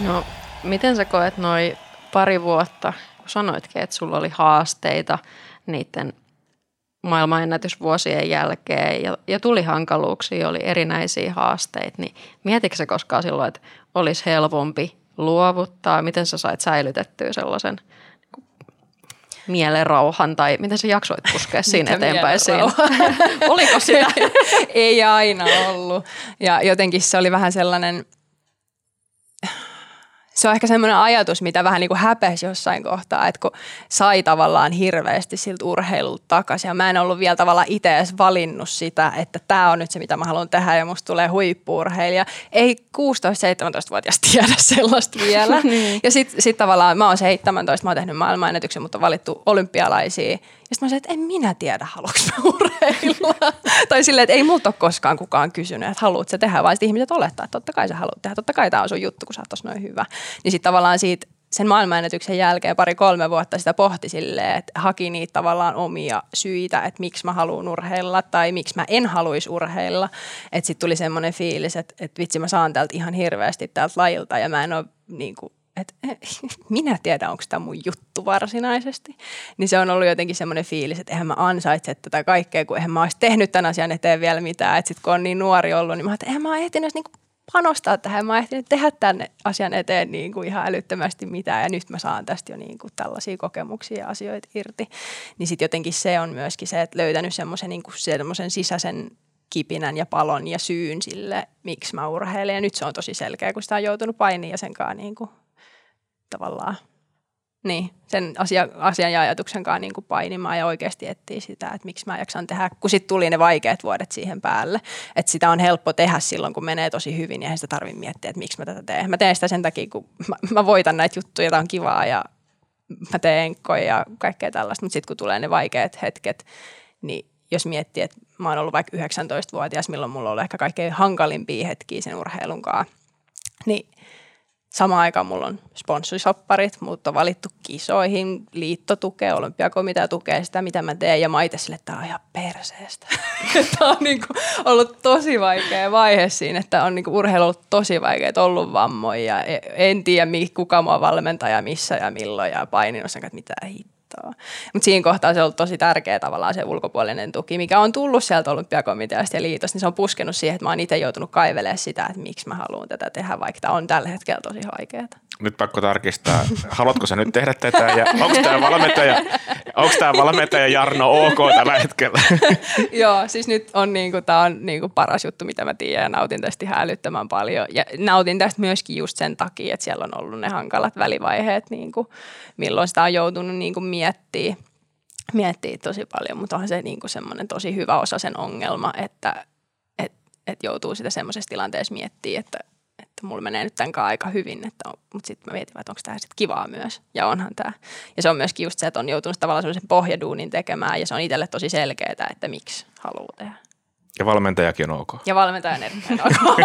Speaker 6: No, miten sä koet noi pari vuotta, kun sanoitkin, että sulla oli haasteita niiden maailmanennätysvuosien jälkeen ja, ja tuli hankaluuksia, oli erinäisiä haasteita, niin mietitkö se koskaan silloin, että olisi helpompi luovuttaa? Miten sä sait säilytettyä sellaisen niin mielen rauhan tai miten sä jaksoit puskea [LAUGHS] siinä eteenpäin siinä? [LAUGHS] [LAUGHS] Oliko sitä?
Speaker 4: Ei aina ollut. Ja jotenkin se oli vähän sellainen – se on ehkä semmoinen ajatus, mitä vähän niin kuin häpesi jossain kohtaa, että kun sai tavallaan hirveästi siltä urheilulta takaisin ja mä en ollut vielä tavallaan itse edes valinnut sitä, että tämä on nyt se, mitä mä haluan tehdä ja musta tulee huippuurheilija. Ei 16-17-vuotias tiedä [LAUGHS] sellaista vielä. [LAUGHS] niin. Ja sitten sit tavallaan mä oon 17, mä oon tehnyt maailmanennätyksen, mutta on valittu olympialaisia ja sitten mä sanoin, että en minä tiedä, haluanko mä urheilla. [LAUGHS] tai silleen, että ei multa ole koskaan kukaan kysynyt, että haluatko tehdä, vaan ihmiset olettaa, että totta kai sä haluat tehdä, totta kai tämä on sun juttu, kun sä oot noin hyvä. Niin sitten tavallaan siitä sen maailmanennätyksen jälkeen pari-kolme vuotta sitä pohti silleen, että haki niitä tavallaan omia syitä, että miksi mä haluan urheilla tai miksi mä en haluaisi urheilla. Että sitten tuli semmoinen fiilis, että, että vitsi mä saan täältä ihan hirveästi täältä lajilta ja mä en ole niin kuin, että eh, [LAUGHS] minä tiedän, onko tämä mun juttu varsinaisesti. Niin se on ollut jotenkin semmoinen fiilis, että eihän mä ansaitse tätä kaikkea, kun eihän mä olisi tehnyt tämän asian eteen vielä mitään. Että sitten kun on niin nuori ollut, niin mä että eihän mä ole ehtinyt niin panostaa tähän. Mä ehtinyt tehdä tämän asian eteen niin kuin ihan älyttömästi mitään ja nyt mä saan tästä jo niin kuin tällaisia kokemuksia ja asioita irti. Niin sitten jotenkin se on myöskin se, että löytänyt semmoisen niin semmoisen sisäisen kipinän ja palon ja syyn sille, miksi mä urheilen. Ja nyt se on tosi selkeä, kun sitä on joutunut painiin ja sen kanssa niin kuin tavallaan niin, sen asia, asian ja ajatuksen kanssa niin kuin painimaan ja oikeasti etsiä sitä, että miksi mä jaksan tehdä, kun sitten tuli ne vaikeat vuodet siihen päälle. Että sitä on helppo tehdä silloin, kun menee tosi hyvin ja ei sitä tarvitse miettiä, että miksi mä tätä teen. Mä teen sitä sen takia, kun mä, mä voitan näitä juttuja, tämä on kivaa ja mä teen enkkoja ja kaikkea tällaista, mutta sitten kun tulee ne vaikeat hetket, niin jos miettii, että mä oon ollut vaikka 19-vuotias, milloin mulla on ollut ehkä kaikkein hankalimpia hetkiä sen urheilun kanssa, niin Samaan aikaan mulla on sponsorisopparit, mut on valittu kisoihin, liitto tukee, olympiakomitea tukee sitä, mitä mä teen. Ja mä itse sille, että tämä on ihan perseestä. [LAUGHS] tämä on niinku ollut tosi vaikea vaihe siinä, että on niinku urheilu ollut tosi vaikea, ollut vammoja. Ja en tiedä, kuka mua valmentaja, missä ja milloin ja paininut sen, että mitä hittoa. Mutta siinä kohtaa se on ollut tosi tärkeä tavallaan se ulkopuolinen tuki, mikä on tullut sieltä olympiakomiteasta ja liitosta, niin se on puskenut siihen, että mä oon itse joutunut kaivelemaan sitä, että miksi mä haluan tätä tehdä, vaikka tämä on tällä hetkellä tosi vaikeaa.
Speaker 3: Nyt pakko tarkistaa, haluatko sä nyt tehdä tätä ja onko tämä valmentaja, onko tämä valmentaja Jarno ok tällä hetkellä? [LAUGHS]
Speaker 4: Joo, siis nyt on niinku, tää on niinku paras juttu, mitä mä tiedän ja nautin tästä ihan paljon. Ja nautin tästä myöskin just sen takia, että siellä on ollut ne hankalat välivaiheet, niinku, milloin sitä on joutunut niinku miettiä, miettiä tosi paljon, mutta onhan se niinku semmoinen tosi hyvä osa sen ongelma, että et, et joutuu sitä semmoisessa tilanteessa miettimään, että että mulla menee nyt tämän aika hyvin, että on, mutta sitten mä mietin, että onko tämä sitten kivaa myös. Ja onhan tämä. Ja se on myöskin just se, että on joutunut tavallaan sellaisen pohjaduunin tekemään ja se on itselle tosi selkeää, että miksi haluaa tehdä.
Speaker 3: Ja valmentajakin on ok.
Speaker 4: Ja valmentaja on erittäin ok.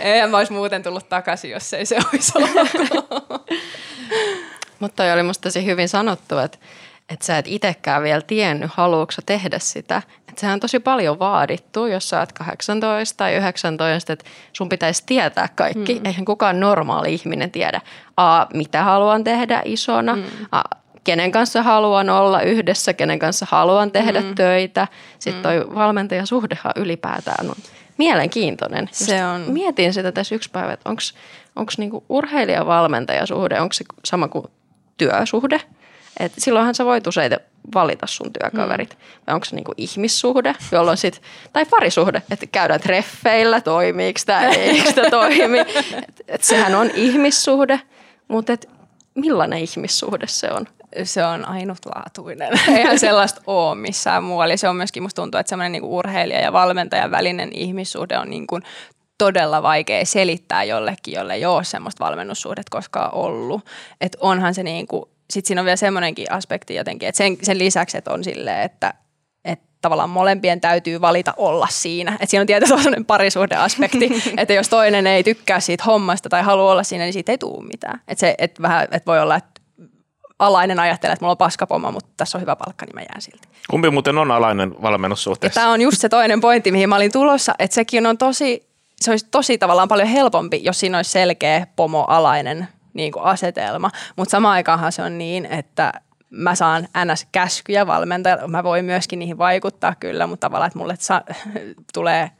Speaker 4: [LAUGHS] en mä olisi muuten tullut takaisin, jos ei se olisi ollut.
Speaker 6: Mutta toi oli musta tosi hyvin sanottu, että, että sä et itsekään vielä tiennyt, haluatko tehdä sitä. Että sehän on tosi paljon vaadittu, jos sä oot 18 tai 19, että sun pitäisi tietää kaikki. Mm. Eihän kukaan normaali ihminen tiedä, a, mitä haluan tehdä isona, mm. a, kenen kanssa haluan olla yhdessä, kenen kanssa haluan tehdä mm. töitä. Sitten toi mm. valmentajasuhdehan ylipäätään on mielenkiintoinen.
Speaker 4: Se on.
Speaker 6: Mietin sitä tässä yksi päivä, että onko niinku urheilija-valmentajasuhde, onko se sama kuin työsuhde. Et silloinhan sä voit usein valita sun työkaverit. Mm. Vai onko se niinku ihmissuhde, jolloin sit, tai parisuhde, että käydään treffeillä, toimiiko tämä, eikö tämä toimi. [LAUGHS] Et, et sehän on ihmissuhde, mutta et millainen ihmissuhde se on?
Speaker 4: Se on ainutlaatuinen. [LAUGHS] Eihän sellaista ole missään muualla. Se on myöskin, musta tuntuu, että semmoinen niinku urheilija ja valmentajan välinen ihmissuhde on niinku todella vaikea selittää jollekin, jolle ei ole semmoista valmennussuhdet koskaan ollut. Että onhan se niin kuin, sitten siinä on vielä semmoinenkin aspekti jotenkin, että sen, sen lisäksi, että on silleen, että, että tavallaan molempien täytyy valita olla siinä. Että siinä on tietysti [LAUGHS] sellainen parisuhdeaspekti, [LAUGHS] että jos toinen ei tykkää siitä hommasta tai halua olla siinä, niin siitä ei tule mitään. Että se, että vähän, että voi olla, että alainen ajattelee, että mulla on paskapomma, mutta tässä on hyvä palkka, niin mä jään silti.
Speaker 3: Kumpi muuten on alainen valmennussuhteessa?
Speaker 4: Tämä on just se toinen pointti, mihin mä olin tulossa, että sekin on tosi se olisi tosi tavallaan paljon helpompi, jos siinä olisi selkeä pomoalainen niin kuin asetelma. Mutta samaan aikaanhan se on niin, että mä saan NS-käskyjä valmentajalta. Mä voin myöskin niihin vaikuttaa kyllä, mutta tavallaan, että mulle [LAUGHS] tulee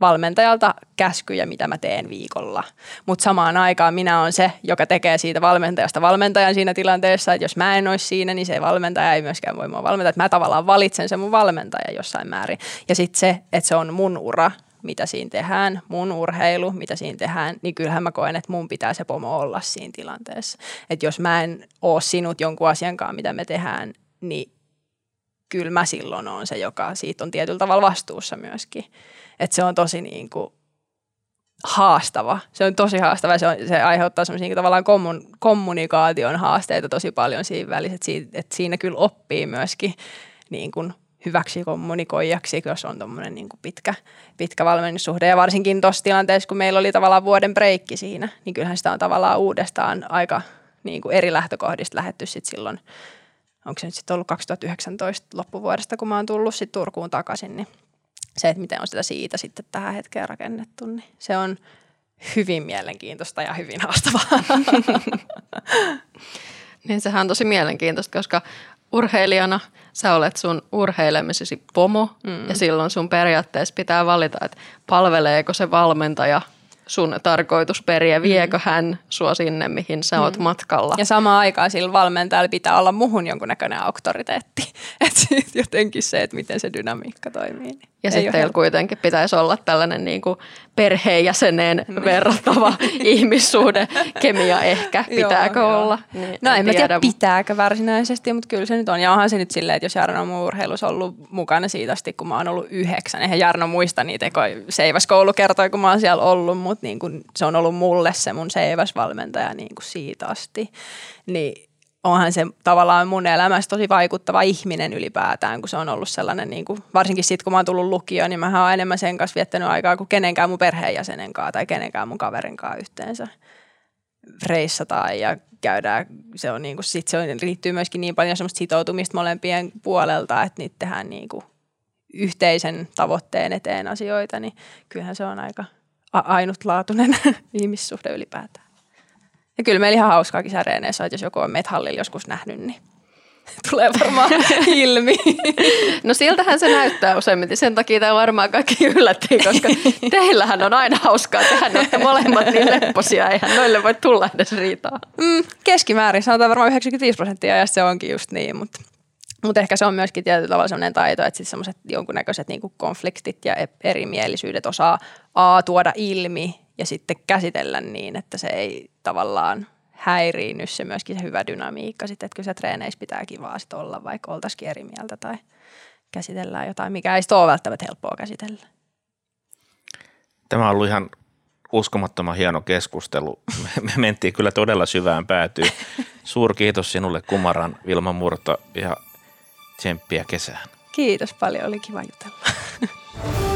Speaker 4: valmentajalta käskyjä, mitä mä teen viikolla. Mutta samaan aikaan minä olen se, joka tekee siitä valmentajasta valmentajan siinä tilanteessa, että jos mä en olisi siinä, niin se valmentaja ei myöskään voi mua valmentaa. Että mä tavallaan valitsen sen mun valmentaja jossain määrin. Ja sitten se, että se on mun ura, mitä siinä tehdään, mun urheilu, mitä siinä tehdään, niin kyllähän mä koen, että mun pitää se pomo olla siinä tilanteessa. Että jos mä en oo sinut jonkun asiankaan, mitä me tehdään, niin kyllä mä silloin on se, joka siitä on tietyllä tavalla vastuussa myöskin. Että se on tosi niin kuin haastava. Se on tosi haastava se, on, se aiheuttaa semmoisia niin tavallaan kommun, kommunikaation haasteita tosi paljon siinä välissä, että siinä kyllä oppii myöskin niin kuin hyväksi kommunikoijaksi, jos on tuommoinen niin pitkä, pitkä valmennussuhde. Ja varsinkin tuossa tilanteessa, kun meillä oli tavallaan vuoden breikki siinä, niin kyllähän sitä on tavallaan uudestaan aika niin kuin eri lähtökohdista lähetty sitten silloin, onko se nyt sitten ollut 2019 loppuvuodesta, kun mä oon tullut sitten Turkuun takaisin, niin se, että miten on sitä siitä sitten tähän hetkeen rakennettu, niin se on hyvin mielenkiintoista ja hyvin haastavaa. [LAUGHS]
Speaker 6: niin sehän on tosi mielenkiintoista, koska urheilijana sä olet sun urheilemisesi pomo mm. ja silloin sun periaatteessa pitää valita, että palveleeko se valmentaja sun tarkoitusperiä, viekö mm. hän sua sinne, mihin sä oot mm. matkalla.
Speaker 4: Ja samaan aikaan sillä valmentajalla pitää olla muhun jonkunnäköinen auktoriteetti. [LAUGHS] Että jotenkin se, että miten se dynamiikka toimii. Niin
Speaker 6: ja sitten teillä kuitenkin pitäisi olla tällainen niin kuin perheenjäseneen niin. verrattava [LAUGHS] ihmissuhde, kemia ehkä, pitääkö joo, olla?
Speaker 4: Niin, no en, en mä tiedä, pitääkö varsinaisesti, mutta kyllä se nyt on. Ja onhan se nyt silleen, että jos Jarno on urheilussa ollut mukana siitä asti, kun mä oon ollut yhdeksän. Eihän Jarno muista niitä, kun Seiväskoulu kertoi, kun mä oon siellä ollut, mutta niin kuin se on ollut mulle se mun Seiväs-valmentaja niin kuin siitä asti. Niin onhan se tavallaan mun elämässä tosi vaikuttava ihminen ylipäätään, kun se on ollut sellainen, niin kuin, varsinkin sitten kun mä oon tullut lukioon, niin mä oon enemmän sen kanssa viettänyt aikaa kuin kenenkään mun perheenjäsenen kanssa tai kenenkään mun kaverin kanssa yhteensä reissataan ja käydään, se, on niin kuin, sit se on, riittyy myöskin niin paljon semmoista sitoutumista molempien puolelta, että niitä tehdään niin kuin yhteisen tavoitteen eteen asioita, niin kyllähän se on aika ainutlaatuinen [LAUGHS] ihmissuhde ylipäätään. Ja kyllä meillä ihan hauskaa kisareeneissa, että jos joku on methallilla joskus nähnyt, niin [LAUGHS] tulee varmaan ilmi.
Speaker 6: No siltähän se näyttää useimmiten. Sen takia tämä varmaan kaikki yllättiin, koska teillähän on aina hauskaa. Tehän olette molemmat niin lepposia. Eihän noille voi tulla edes riitaa.
Speaker 4: Mm, keskimäärin sanotaan varmaan 95 prosenttia ja se onkin just niin, mutta mutta ehkä se on myöskin tietyllä tavalla sellainen taito, että sitten semmoiset jonkunnäköiset niinku konfliktit ja erimielisyydet osaa A tuoda ilmi ja sitten käsitellä niin, että se ei tavallaan häiriinny se myöskin se hyvä dynamiikka sitten, että kyllä se treeneissä pitää kivaa sit olla, vaikka oltaisikin eri mieltä tai käsitellään jotain, mikä ei ole välttämättä helppoa käsitellä.
Speaker 3: Tämä on ollut ihan uskomattoman hieno keskustelu. Me mentiin kyllä todella syvään päätyyn. Suurkiitos sinulle Kumaran Vilma Murto ja tsemppiä kesään.
Speaker 4: Kiitos paljon, oli kiva jutella.